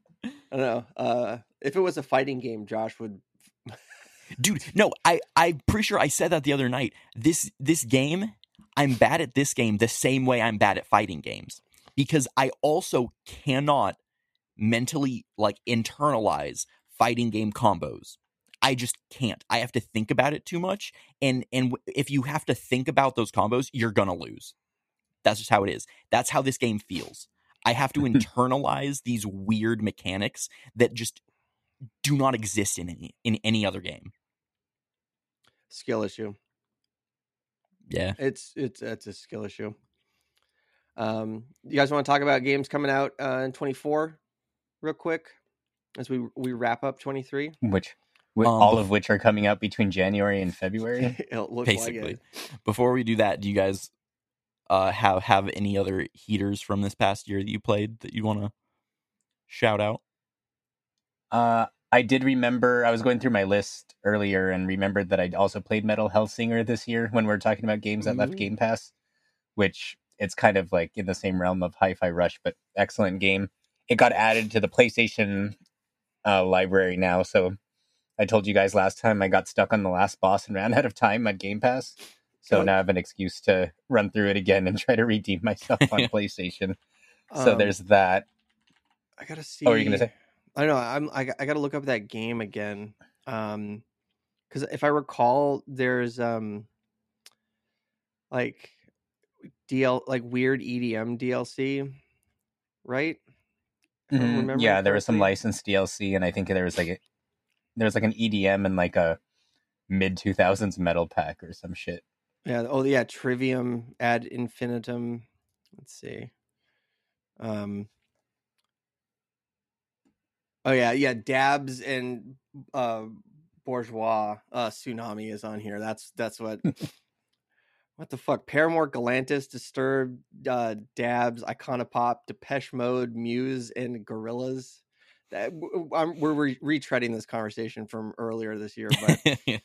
I don't know. Uh if it was a fighting game, Josh would Dude, no, I I'm pretty sure I said that the other night. This this game, I'm bad at this game the same way I'm bad at fighting games because I also cannot mentally like internalize fighting game combos. I just can't. I have to think about it too much and and if you have to think about those combos, you're to lose. That's just how it is. That's how this game feels. I have to internalize these weird mechanics that just do not exist in any in any other game. skill issue. Yeah. It's it's it's a skill issue. Um you guys want to talk about games coming out uh in 24 real quick as we we wrap up 23? Which, wh- Um, all of which are coming out between January and February. it looks Basically. like it. Before we do that, do you guys uh have have any other heaters from this past year that you played that you want to shout out? Uh, I did remember I was going through my list earlier and remembered that I also played Metal Hellsinger this year when we were talking about games that left Game Pass, which it's kind of like in the same realm of Hi-Fi Rush, but excellent game. It got added to the PlayStation uh, library now, so I told you guys last time I got stuck on the last boss and ran out of time on Game Pass. So now I have an excuse to run through it again and try to redeem myself on PlayStation. So Um, there's that. I gotta see. Oh, are you gonna say? I don't know. I'm. I, I gotta look up that game again. Um, because if I recall, there's um, like DL like weird EDM DLC, right? Remembering Yeah, there was some licensed DLC, and I think there was like a there was like an EDM and like a mid two thousands metal pack or some shit. Yeah. Oh, yeah. Trivium ad infinitum. Let's see. Um. Oh yeah, yeah. Dabs and uh, bourgeois uh, tsunami is on here. That's that's what. what the fuck? Paramore, Galantis, Disturbed, uh, Dabs, Icona Pop, Depeche Mode, Muse, and Gorillaz. That, I'm, we're re- retreading this conversation from earlier this year, but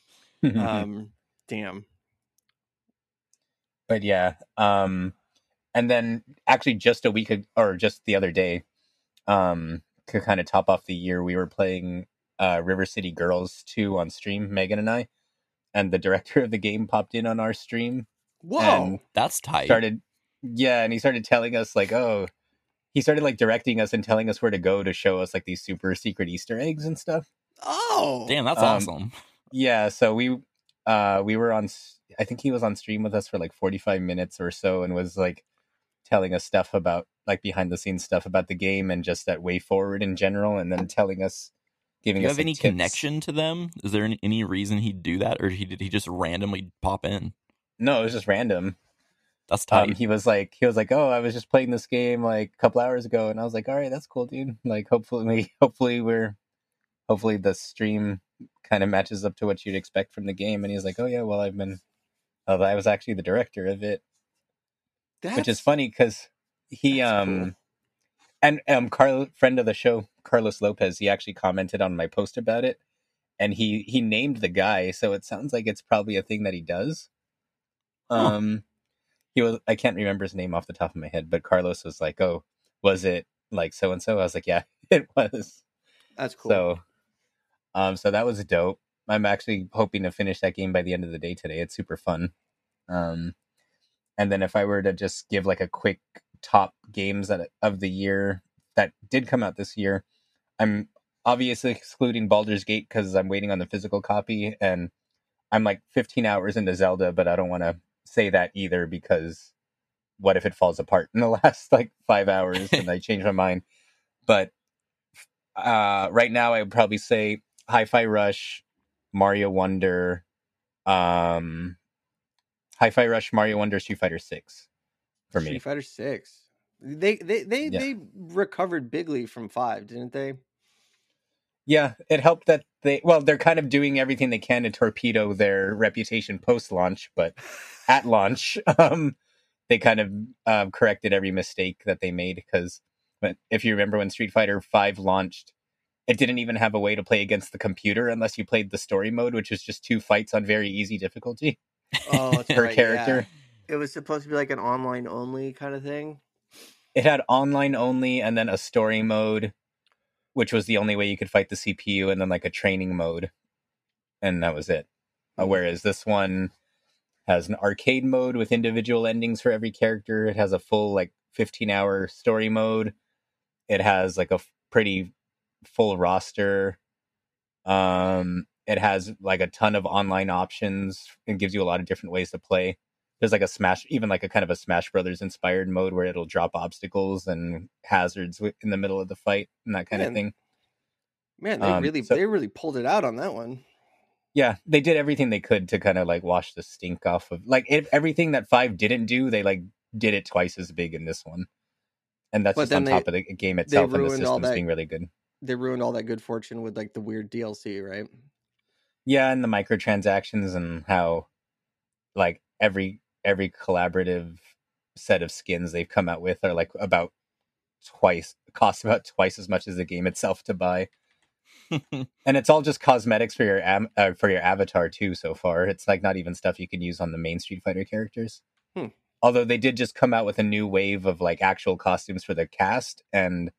um, damn. But yeah, um, and then actually just a week ag- or just the other day, um, to kind of top off the year, we were playing uh, River City Girls two on stream, Megan and I, and the director of the game popped in on our stream Whoa. That's tight. started yeah and he started telling us like oh he started like directing us and telling us where to go to show us like these super secret easter eggs and stuff oh. Damn, that's Um, awesome. yeah so we uh we were on I think he was on stream with us for like 45 minutes or so and was like telling us stuff about like behind the scenes stuff about the game and just that way forward in general and then telling us Do giving you us have any tips. connection to them? Is there any, any reason he'd do that, or he did he just randomly pop in? no it was just random That's tight. Um, he was like, he was like, oh, I was just playing this game like a couple hours ago, and I was like, all right, that's cool, dude. Like, hopefully, hopefully we're, hopefully the stream kind of matches up to what you'd expect from the game. And he's like, oh yeah, well, I've been, oh, I was actually the director of it, That's, which is funny because he, um, cool. and um, Carl, friend of the show, Carlos Lopez, he actually commented on my post about it, and he he named the guy, so it sounds like it's probably a thing that he does. Huh. Um, he was I can't remember his name off the top of my head, but Carlos was like, "Oh, was it like so and so?" I was like, "Yeah, it was." That's cool. So, um, so that was dope. I'm actually hoping to finish that game by the end of the day today. It's super fun. Um, and then if I were to just give like a quick top games that of the year that did come out this year, I'm obviously excluding Baldur's Gate because I'm waiting on the physical copy, and I'm like 15 hours into Zelda, but I don't want to say that either because what if it falls apart in the last like five hours and I change my mind? But uh, right now, I would probably say Hi-Fi Rush, Mario Wonder, um, Hi-Fi Rush, Mario Wonder, Street Fighter Six for me. Street Fighter Six. They they they Yeah. they recovered bigly from five, didn't they? Yeah, it helped that they well, they're kind of doing everything they can to torpedo their reputation post launch, but at launch, um, they kind of um, corrected every mistake that they made because if you remember when Street Fighter Five launched, it didn't even have a way to play against the computer unless you played the story mode, which was just two fights on very easy difficulty Oh, per right, character. yeah. It was supposed to be like an online only kind of thing. It had online only and then a story mode, which was the only way you could fight the CPU, and then like a training mode, and that was it. Mhm. whereas this one has an arcade mode with individual endings for every character. It has a full like 15 hour story mode. It has like a pretty full roster. Um, it has like a ton of online options and gives you a lot of different ways to play. There's like a Smash, even like a kind of a Smash Brothers inspired mode where it'll drop obstacles and hazards in the middle of the fight and that kind Man, of thing. Man, they Um, really so- they really pulled it out on that one. Yeah, they did everything they could to kind of like wash the stink off of like it, everything that five didn't do. They like did it twice as big in this one, and that's But just on they- top of the game itself and the systems being really good. They ruined all that good fortune with like the weird DLC, right? Yeah, and the microtransactions and how like every every collaborative set of skins they've come out with are like about twice cost about twice as much as the game itself to buy. and it's all just cosmetics for your am- uh, for your avatar too so far it's like not even stuff you can use on the main street fighter characters Hmm. although they did just come out with a new wave of like actual costumes for the cast and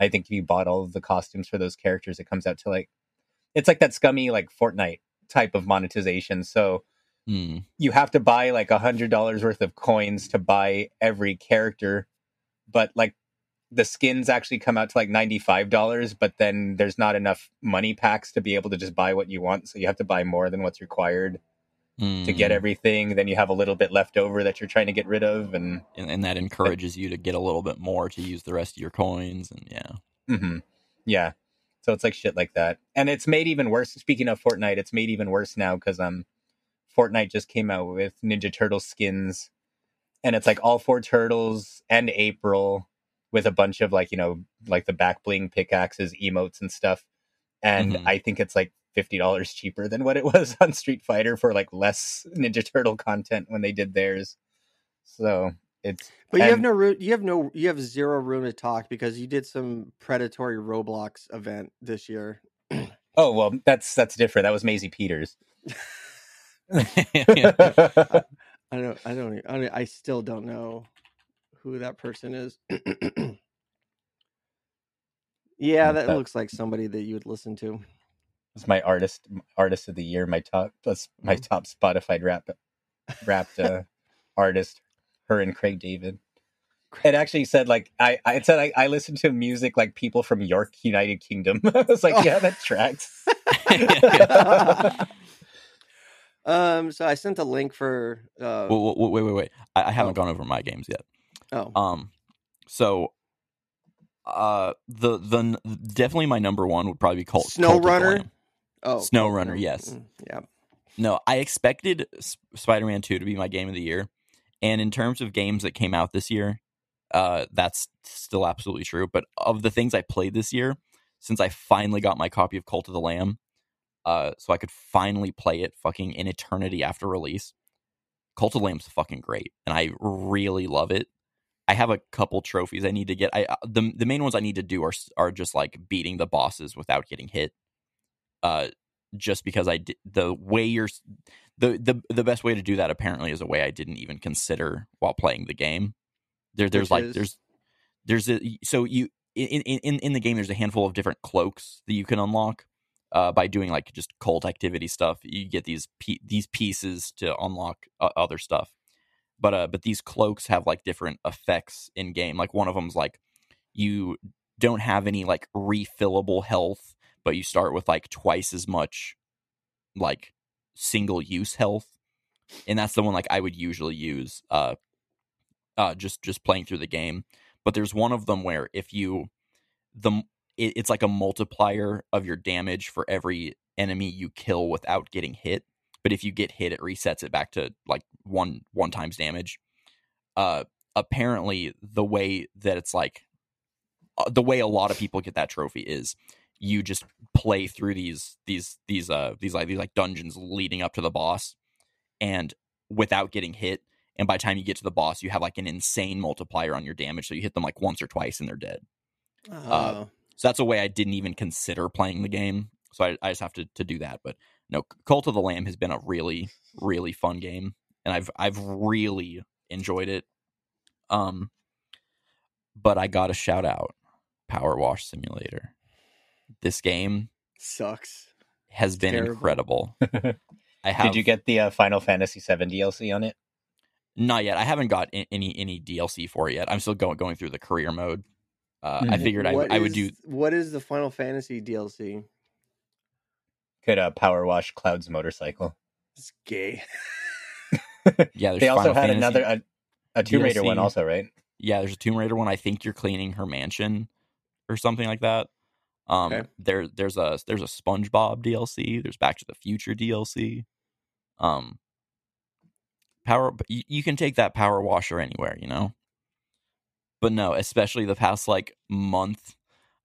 i think if you bought all of the costumes for those characters it comes out to like it's like that scummy like fortnite type of monetization so Hmm. you have to buy like a hundred dollars worth of coins to buy every character but like the skins actually come out to like $95 but then there's not enough money packs to be able to just buy what you want so you have to buy more than what's required to get Hmm. everything then you have a little bit left over that you're trying to get rid of and and, and that encourages you to get a little bit more to use the rest of your coins and yeah. Hmm yeah. So it's like shit like that. And it's made even worse speaking of fortnite it's made even worse now because um fortnite just came out with ninja turtle skins and it's like all four turtles and april with a bunch of like you know like the back bling pickaxes emotes and stuff. And Mhm. i think it's like $50 cheaper than what it was on street fighter for like less ninja turtle content when they did theirs so it's But you have no room. You have no. You have zero room to talk because you did some predatory Roblox event this year. oh well that's that's different that was Maisie peters I don't. I don't. I, don't, I still don't know who that person is. yeah, mm, that That- looks like somebody that you would listen to. It's my artist artist of the year. My top that's my Mhm. top Spotify rap rapped uh, artist. Her and Craig David. It actually said like I, I it said I, I listen to music like people from York, United Kingdom. I was like, yeah, that tracks. um. So I sent a link for. Uh, Wait, wait, wait, wait, wait. I, I haven't Oh. gone over my games yet. oh. Um, so, uh, the the definitely my number one would probably be Cult. Snow Cult of Runner? Oh. Snow oh, Runner, mm, yes. mm, Yeah. No, I expected S- Spider-Man Two to be my game of the year, And in terms of games that came out this year, uh, that's still absolutely true. But of the things I played this year, since I finally got my copy of Cult of the Lamb, uh, so I could finally play it fucking in eternity after release. Cult of the Lamb's fucking great, and I really love it. I have a couple trophies I need to get. I uh, the the main ones I need to do are are just like beating the bosses without getting hit. Uh, just because I did the way you're the the the best way to do that apparently is a way I didn't even consider while playing the game. There there's Which like is? there's there's a so you in in in the game there's a handful of different cloaks that you can unlock uh, by doing like just cult activity stuff. You get these pe- these pieces to unlock uh, other stuff. But uh but these cloaks have like different effects in game. Like one of them's like you don't have any like refillable health, but you start with like twice as much like single use health. And that's the one like I would usually use uh uh just just playing through the game. But there's one of them where if you the it, it's like a multiplier of your damage for every enemy you kill without getting hit. But if you get hit, it resets it back to like one one times damage. Uh, apparently, the way that it's like uh, the way a lot of people get that trophy is you just play through these these these uh these like these like dungeons leading up to the boss, and without getting hit. And by the time you get to the boss, you have like an insane multiplier on your damage. So you hit them like once or twice and they're dead. Oh. So that's a way I didn't even consider playing the game. So I, I just have to, to do that. But no, Cult of the Lamb has been a really, really fun game. And I've I've really enjoyed it. Um but I got a shout out Power Wash Simulator. This game sucks. has been terrible. incredible. I have Did you get the uh, Final Fantasy VII DLC on it? not yet. I haven't got a- any any DLC for it yet. I'm still going going through the career mode. Uh, I Mhm. figured I, What I would do What is the Final Fantasy DLC? Could uh, power wash Cloud's motorcycle. It's gay. yeah. There's They also Final had Fantasy- another a, a Tomb Raider one also, right? yeah, there's a Tomb Raider one. I think you're cleaning her mansion or something like that. Um, Okay. there there's a there's a SpongeBob DLC. There's Back to the Future DLC. Um, power you, you can take that power washer anywhere, you know. But no, especially the past like month,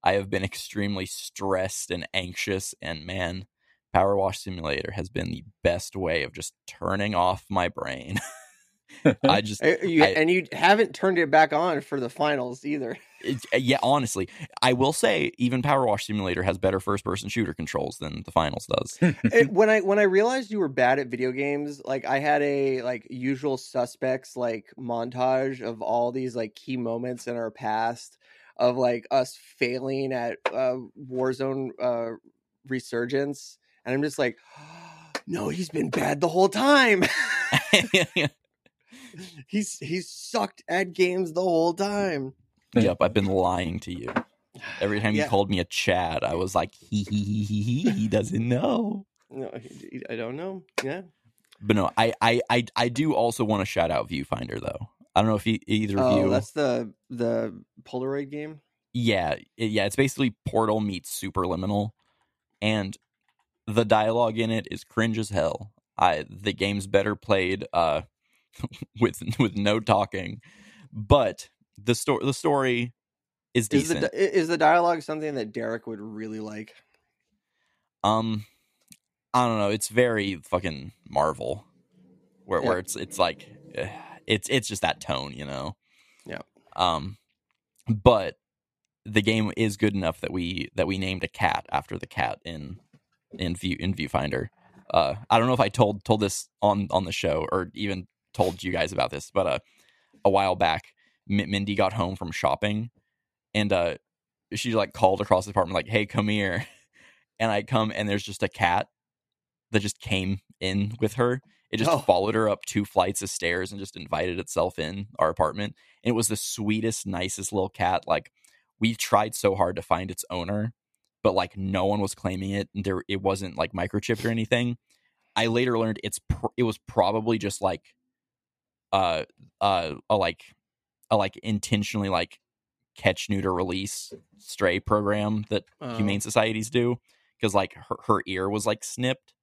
I have been extremely stressed and anxious, and man, Power Wash Simulator has been the best way of just turning off my brain. I just you- I- and you haven't turned it back on for the finals either. It- uh, yeah, honestly, I will say even Power Wash Simulator has better first person shooter controls than the finals does. It- when I when I realized you were bad at video games, like I had a like usual suspects like montage of all these like key moments in our past of like us failing at uh, Warzone uh, resurgence, and I'm just like, no, he's been bad the whole time. he's he's sucked at games the whole time. Yep, I've been lying to you. Every time you Yeah. called me a Chad, I was like, he he he he he, he doesn't know. No, I don't know. Yeah. But no, I I I, I do also want to shout out Viewfinder though. I don't know if e- either of Oh, you. that's the the Polaroid game. yeah, it- yeah, it's basically Portal meets Superliminal, and the dialogue in it is cringe as hell. I the game's better played uh with with no talking, but the story the story is Is the decent. is the dialogue something that Derek would really like? um, I don't know. It's very fucking Marvel, where Yeah. where it's it's like eh, it's it's just that tone, you know. Yeah. Um, but the game is good enough that we that we named a cat after the cat in in view in viewfinder uh i don't know if i told told this on on the show or even told you guys about this but uh a while back mindy got home from shopping and uh she like called across the apartment like hey come here. And i come and there's just a cat that just came in with her. It just Oh. followed her up two flights of stairs and just invited itself in our apartment. And it was the sweetest nicest little cat like we tried so hard to find its owner but like no one was claiming it and there it wasn't like microchipped or anything. I later learned it's pr- it was probably just like uh uh a like a like intentionally like catch neuter release stray program that Oh. humane societies do because like her, her ear was like snipped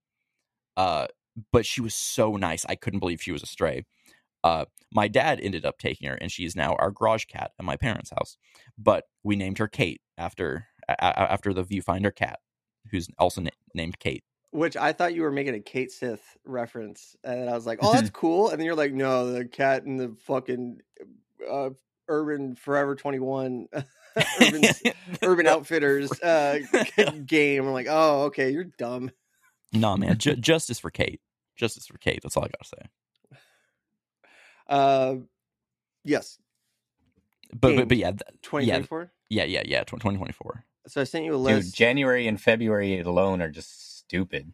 uh but she was so nice i couldn't believe she was a stray Uh, my dad ended up taking her, and she's now our garage cat at my parents' house. But we named her Kate after a- a- after the viewfinder cat, who's also na- named Kate. Which I thought you were making a Cait Sith reference, and I was like, "Oh, that's cool." And then you're like, "No, the cat in the fucking uh, Urban Forever 21 Urban Urban Outfitters uh, game." I'm like, "Oh, okay, you're dumb." nah, man, ju- justice for Kate. Justice for Kate. That's all I gotta say. Uh, yes, But but, but yeah, 2024. yeah, yeah, yeah. 2024. So I sent you a Dude, list. January and February alone are just stupid.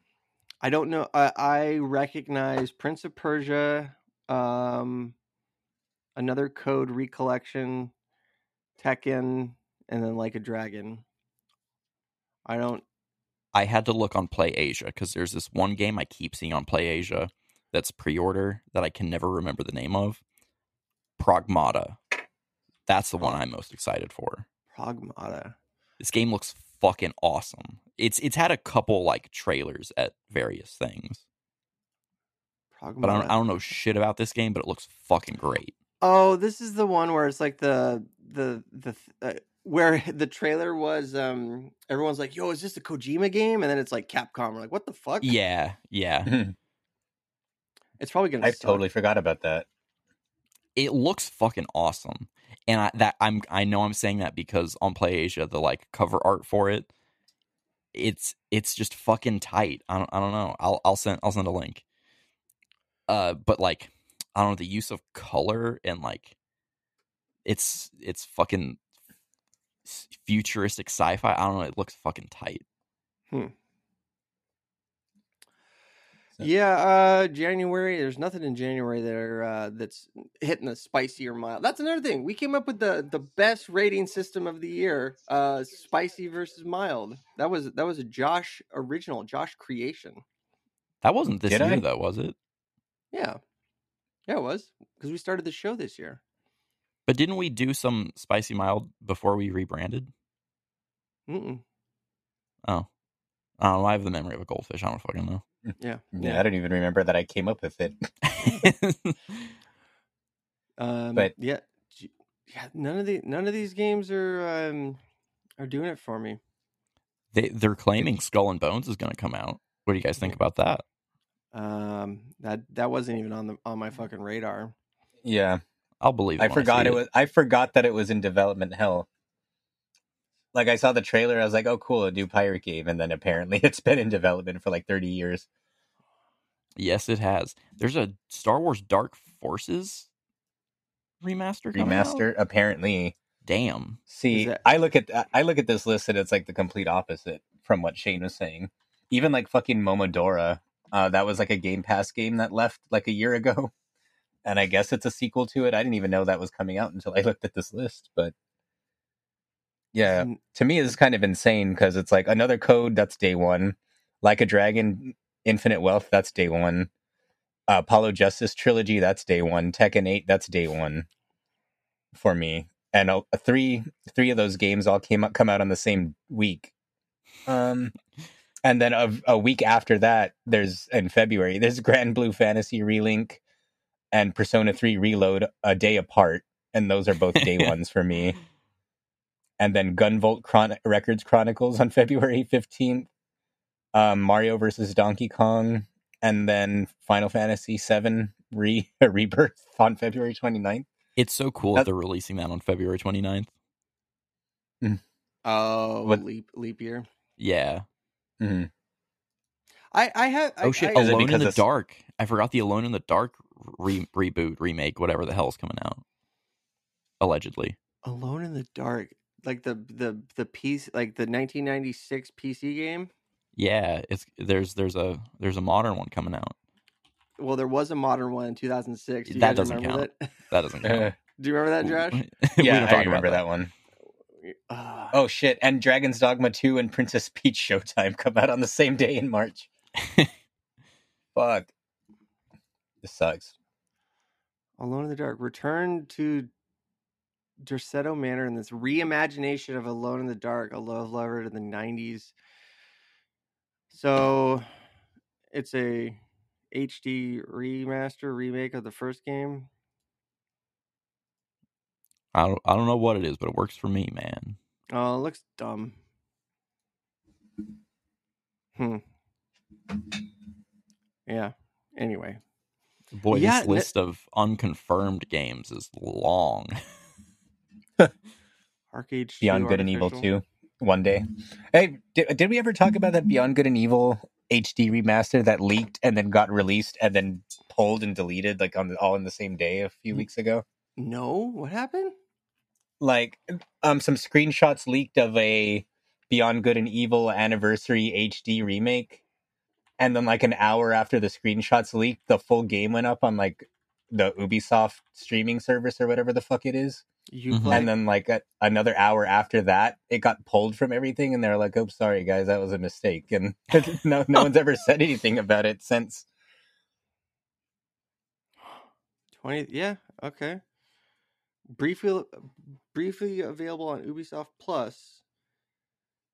I don't know. I, I recognize Prince of Persia, um, another Code recollection, Tekken, and then Like a Dragon. I don't. I had to look on Play Asia because there's this one game I keep seeing on Play Asia that's pre-order that I can never remember the name of. Pragmata. That's the one I'm most excited for. Pragmata. This game looks fucking awesome. It's it's had a couple like trailers at various things, Pragmata. but I don't I don't know shit about this game, but it looks fucking great. Oh, this is the one where it's like the the the uh, where the trailer was. Um, everyone's like, "Yo, is this a Kojima game?" And then it's like Capcom. We're like, "What the fuck?" Yeah, yeah. it's probably gonna. I suck. totally forgot about that. it looks fucking awesome and i that i'm i know i'm saying that because on play asia the like cover art for it it's it's just fucking tight i don't, I don't know i'll i'll send i'll send a link uh but like i don't know the use of color and like it's it's fucking futuristic sci-fi i don't know it looks fucking tight Yeah, uh January. There's nothing in January there uh, that's hitting the spicy or mild. That's another thing. We came up with the the best rating system of the year. Uh spicy versus mild. That was that was a Josh original, Josh creation. that wasn't this Did year I? though was it Yeah. Yeah, it was because we started the show this year. but didn't we do some spicy mild before we rebranded Mm-mm. oh I don't know. I have the memory of a goldfish. I don't fucking know. Yeah. Yeah, I don't even remember that I came up with it. Um, But- yeah, yeah. None of the none of these games are um are doing it for me. they they're claiming Skull and Bones is going to come out. What do you guys think about that? Um, that that wasn't even on the on my fucking radar. Yeah, I'll believe. It I forgot see it was. I forgot that it was in development hell. Like I saw the trailer, I was like, "Oh, cool, a new pirate game," and then apparently it's been in development for like thirty years. Yes, it has. There's a Star Wars Dark Forces remaster. coming out? Remaster, apparently. Damn. See, that- I look at I look at this list and it's like the complete opposite from what Shane was saying. Even like fucking Momodora, uh, that was like a Game Pass game that left like a year ago, and I guess it's a sequel to it. I didn't even know that was coming out until I looked at this list. But yeah, to me, this is kind of insane because it's like another code that's day one, like a Dragon, Infinite Wealth that's day one, uh, Apollo Justice trilogy that's day one, Tekken Eight that's day one for me, and uh, three three of those games all came out come out on the same week. Um, and then a, a week after that, there's in February there's Granblue Fantasy Relink and Persona Three Reload a day apart, and those are both day ones for me and then Gunvolt Chron- Records Chronicles on February 15th, um, Mario versus Donkey Kong, and then Final Fantasy VII Re- Rebirth on February 29th. It's so cool that That- they're releasing that on February 29th. Oh, What- leap leap year. Yeah. Mhm. I I have. Oh I, shit! I, Alone in the it's- Dark. I forgot the Alone in the Dark re- reboot, remake, whatever the hell is coming out. Allegedly. Alone in the Dark, like the the the piece, like the 1996 PC game. Yeah, it's there's there's a there's a modern one coming out. Well, there was a modern one in 2006. Do you That guys doesn't count. That? That doesn't count. Do you remember that, Josh? Yeah, I talk about remember that. one. Ah, Oh shit! And Dragon's Dogma 2 and Princess Peach Showtime come out on the same day in March. Fuck. This sucks. Alone in the Dark. Return to Derceto Manor in this reimagination of Alone in the Dark, a love letter to the 90s. So it's a HD remaster remake of the first game. I don't I don't know what it is, but it works for me, man. Oh, it looks dumb. Hmm. Yeah. Anyway. Boy, Yeah, this that- list of unconfirmed games is long. Arcade Beyond Good and Evil 2 one day. Hey, did, did we ever talk about that Beyond Good and Evil HD remaster that leaked and then got released and then pulled and deleted like on the, all in the same day a few weeks ago? No, what happened? Like um some screenshots leaked of a Beyond Good and Evil anniversary HD remake and then like an hour after the screenshots leaked the full game went up on like the Ubisoft streaming service or whatever the fuck it is. You Mhm. and then like a, another hour after that it got pulled from everything and they're like oh sorry guys that was a mistake and no no one's ever said anything about it since 20 yeah okay briefly briefly available on ubisoft plus.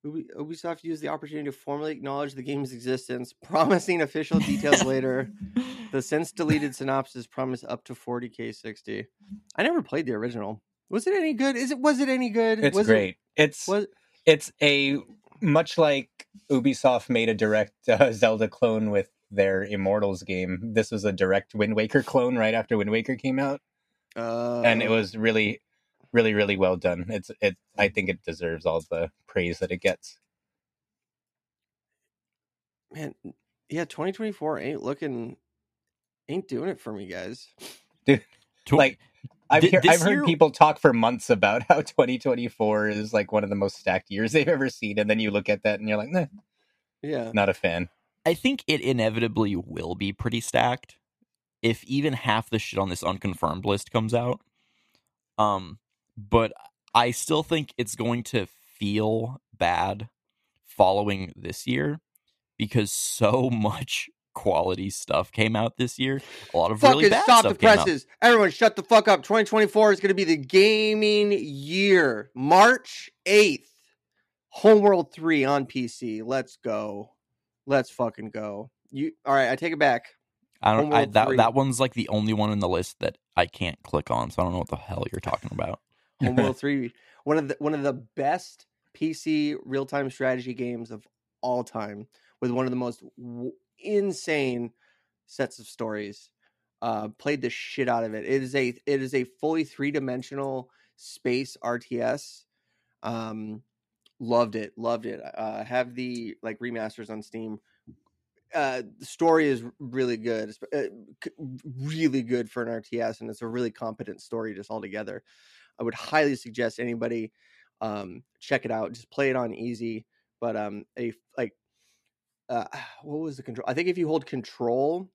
Ubisoft used the opportunity to formally acknowledge the game's existence promising official details later. The since deleted synopsis promised up to 40k 60 i never played the original. Was it any good? Is it was it any good? It's was great. It's was it's a much like ubisoft made a direct uh, zelda clone with their immortals game this was a direct wind waker clone right after wind waker came out. Uh, and it was really really really well done it's it i think it deserves all the praise that it gets man yeah 2024 ain't looking ain't doing it for me guys dude like I've, Th- hear, I've heard year- people talk for months about how 2024 is like one of the most stacked years they've ever seen, and then you look at that and you're like, nah, yeah not a fan. I think it inevitably will be pretty stacked if even half the shit on this unconfirmed list comes out. Um, but I still think it's going to feel bad following this year because so much quality stuff came out this year. A lot of Fucking really bad stop the stuff out. presses. Everyone shut the fuck up. 2024 is going to be the gaming year. March 8th. Homeworld 3 on PC. Let's go. Let's fucking go. You All right, I take it back. I don't. I, that 3. that one's like the only one in the list that I can't click on, so I don't know what the hell you're talking about. Homeworld 3, one of the one of the best PC real-time strategy games of all time with one of the most w- insane sets of stories. Uh played the shit out of it. It is a it is a fully three-dimensional space RTS. Um loved it, loved it. Uh have the like remasters on Steam. Uh the story is really good. It's, uh, really good for an RTS and it's a really competent story just altogether. I would highly suggest anybody um, check it out. Just play it on easy. But um, a like, uh, what was the control? I think if you hold control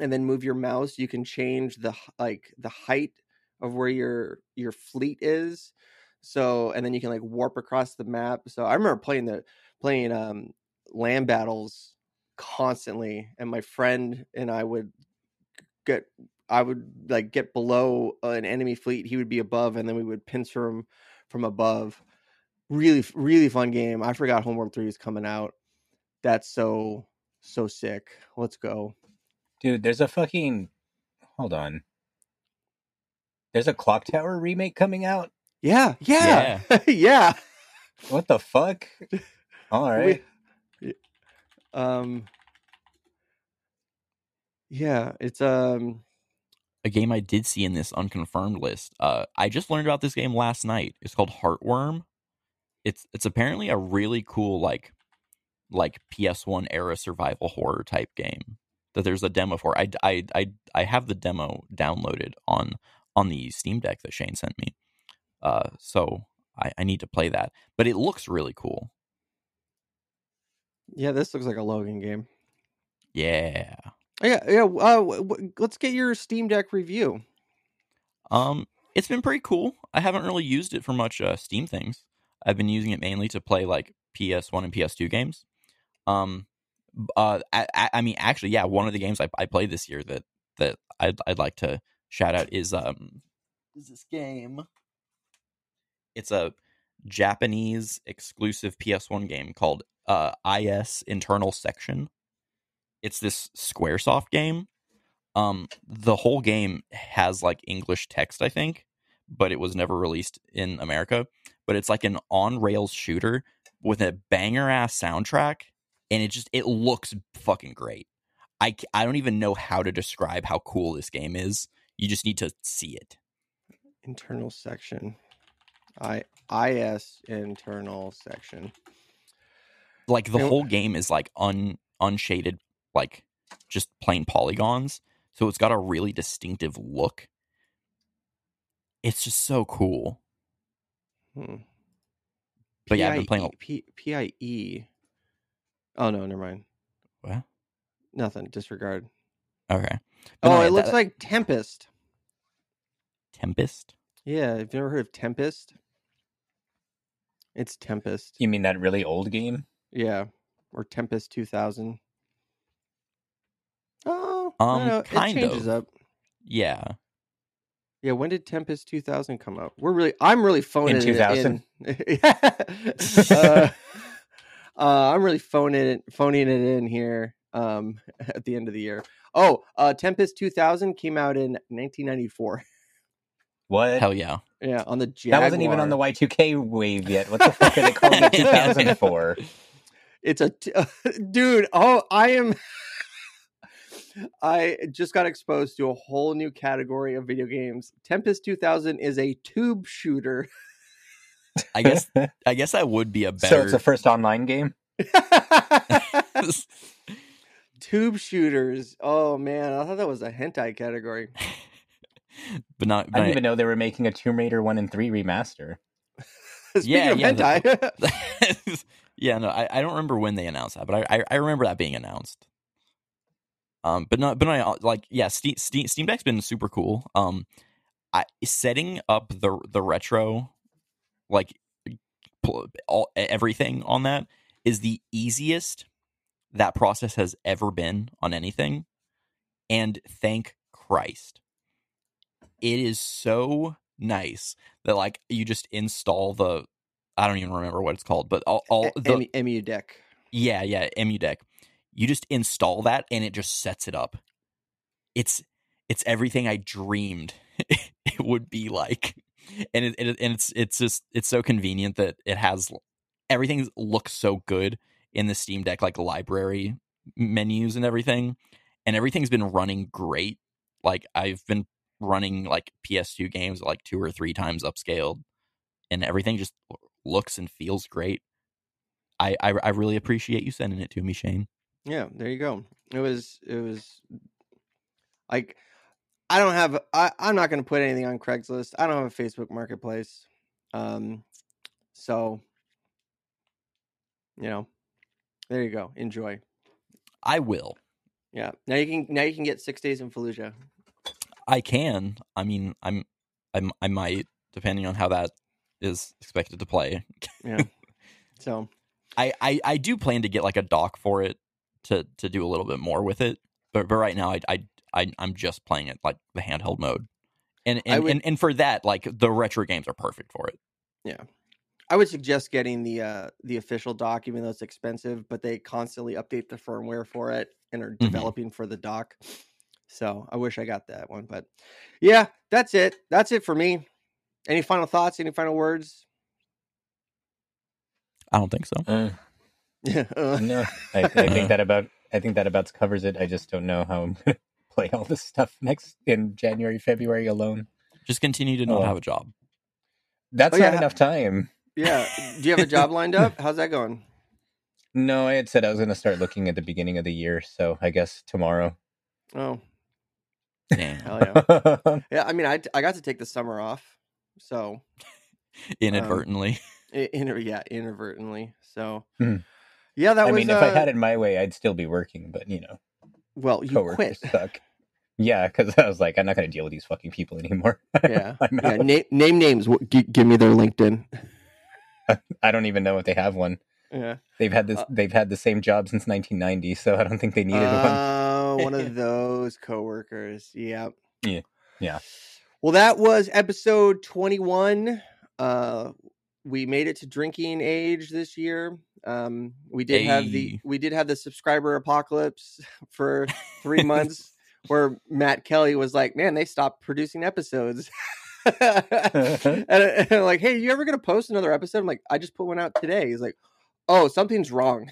and then move your mouse, you can change the like the height of where your your fleet is. So and then you can like warp across the map. So I remember playing the playing um, land battles constantly, and my friend and I would get I would like get below an enemy fleet, he would be above, and then we would pincer him from above. Really, really fun game. I forgot Homeworld Three is coming out. That's so so sick. Let's go. Dude, there's a fucking hold on. There's a Clock Tower remake coming out. Yeah, yeah, yeah. What the fuck? All right. We- um, yeah, it's um, a game I did see in this unconfirmed list. Uh, I just learned about this game last night. It's called Heartworm. It's it's apparently a really cool like like PS1 era survival horror type game that there's a demo for. I, I, I, I have the demo downloaded on on the Steam Deck that Shane sent me. Uh, so I, I need to play that. But it looks really cool. yeah. This looks like a Llogan game. Yeah. Yeah, yeah. Uh, w- w- let's get your Steam Deck review. Um, it's been pretty cool. I haven't really used it for much uh, Steam things. I've been using it mainly to play like PS1 and PS2 games. Um, b- uh, I, I, I mean, actually, yeah, one of the games I, I played this year that that I'd I'd like to shout out is um, is this game? It's a Japanese exclusive PS1 game called uh IS Internal Section. It's this SquareSoft game. Um, the whole game has like English text, I think, but it was never released in America. But it's like an on rails shooter with a banger ass soundtrack, and it just it looks fucking great. I I don't even know how to describe how cool this game is. You just need to see it. internal section. I is internal section. Like the whole game is like un unshaded, like just plain polygons. So it's got a really distinctive look. It's just so cool. Hmm. But yeah, I've been playing. a- P- PIE. Oh no, never mind. What? Nothing. Disregard. Okay. But Oh, no, yeah, it looks like Tempest. Tempest. Yeah, have you ever heard of Tempest? It's Tempest. You mean that really old game? Yeah, or Tempest 2000. Oh, Um, I don't know. kind it changes of. up. Yeah. Yeah, when did Tempest 2000 come out? We're really, I'm really phoning it 2000? in. uh, uh, I'm really phoning it, phoning it in here. Um, at the end of the year. Oh, uh, Tempest 2000 came out in 1994. What? Hell yeah. Yeah, on the Jaguar. that wasn't even on the Y2K wave yet. What the fuck are they calling it 2000 for? It's a t- dude. Oh, I am. I just got exposed to a whole new category of video games. Tempest 2000 is a tube shooter. I guess I guess that would be a better. So better it's the first online game? tube shooters. Oh man, I thought that was a hentai category. but not I didn't even know they were making a Tomb Raider 1 and 3 remaster. Speaking Yeah, of yeah, hentai, yeah, no, I, I don't remember when they announced that, but I, I I remember that being announced. Um, but not, but I like, yeah, Steam, Steam Steam Deck's been super cool. Um, I setting up the the retro, like, pl- all everything on that is the easiest that process has ever been on anything, and thank Christ, it is so nice that like you just install the I don't even remember what it's called, but all, all the Emu deck. yeah, yeah, Emu deck. You just install that and it just sets it up. It's it's everything I dreamed it would be like. And it, it and it's it's just it's so convenient that it has everything looks so good in the Steam Deck like library menus and everything. And everything's been running great. Like I've been running like PS2 games like two or three times upscaled and everything just looks and feels great. I, I I really appreciate you sending it to me, Shane. Yeah, there you go. It was it was like I don't have I, I'm not gonna put anything on Craigslist. I don't have a Facebook marketplace. Um so you know, there you go. Enjoy. I will. Yeah. Now you can now you can get six days in Fallujah. I can. I mean, I'm I'm I might depending on how that is expected to play. Yeah. so I, I I do plan to get like a dock for it to to do a little bit more with it. But but right now I I, I I'm just playing it like the handheld mode. And and, would- and and for that, like the retro games are perfect for it. Yeah. I would suggest getting the uh the official dock, even though it's expensive, but they constantly update the firmware for it and are developing for the dock. So I wish I got that one. But yeah, that's it. That's it for me. Any final thoughts? Any final words? I don't think so. Uh, Yeah. uh, no, I, I think that about I think that about covers it. I just don't know how I'm gonna play all this stuff next in January, February alone. Just continue to not Oh. have a job. That's Oh, not yeah. enough time. yeah. Do you have a job lined up? How's that going? No, I had said I was going to start looking at the beginning of the year, so I guess tomorrow. Oh, Damn. hell yeah. Yeah, I mean, I I got to take the summer off, so Inadvertently. i- inter, yeah, inadvertently. So Hmm. Yeah, that I was. I mean, if I uh, had it my way, I'd still be working, but you know, well, you quit. suck. Yeah, because I was like, I'm not going to deal with these fucking people anymore. Yeah, yeah. Na- name names. Give me their LinkedIn. I don't even know if they have one. Yeah. They've had this. Uh, they've had the same job since 1990, so I don't think they needed one. one of those coworkers. Yeah. Yeah. Yeah. Well, that was episode 21. Uh we made it to drinking age this year. Um we did have the we did have the subscriber apocalypse for 3 months where Matt Kelly was like, "Man, they stopped producing episodes." and, and I'm like, hey, you ever gonna post another episode? I'm like, I just put one out today. He's like, oh, something's wrong.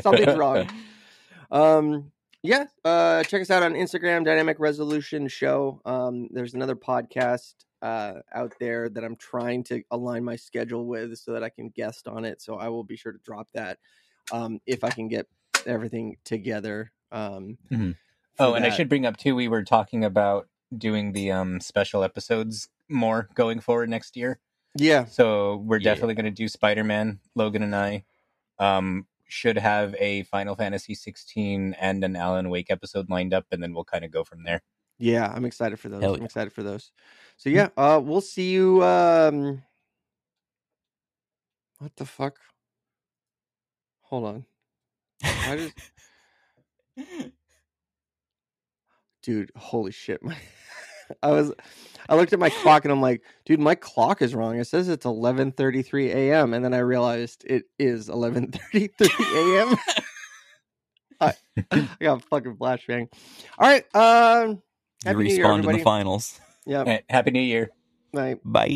something's wrong. Um, yeah, uh, check us out on Instagram, Dynamic Resolution Show. Um, there's another podcast uh, out there that I'm trying to align my schedule with so that I can guest on it. So I will be sure to drop that um, if I can get everything together. Um, Mhm. Oh, and I should bring up too. We were talking about doing the um special episodes more going forward next year. yeah, So we're Yeah. definitely going to do Spider Man. Llogan and I um should have a Final Fantasy 16 and an Alan Wake episode lined up, and then we'll kind of go from there. yeah, I'm excited for those. Hell I'm excited for those. So yeah, uh, we'll see you. Um, what the fuck? Hold on. Why does dude holy shit my i was i looked at my clock and i'm like dude my clock is wrong it says it's 11:33 a.m. and then i realized it is 11:33 a.m. I, I got a fucking flashbang all right um You happy New Year, respawned in the finals. yeah Eh, Happy New Year. night Bye.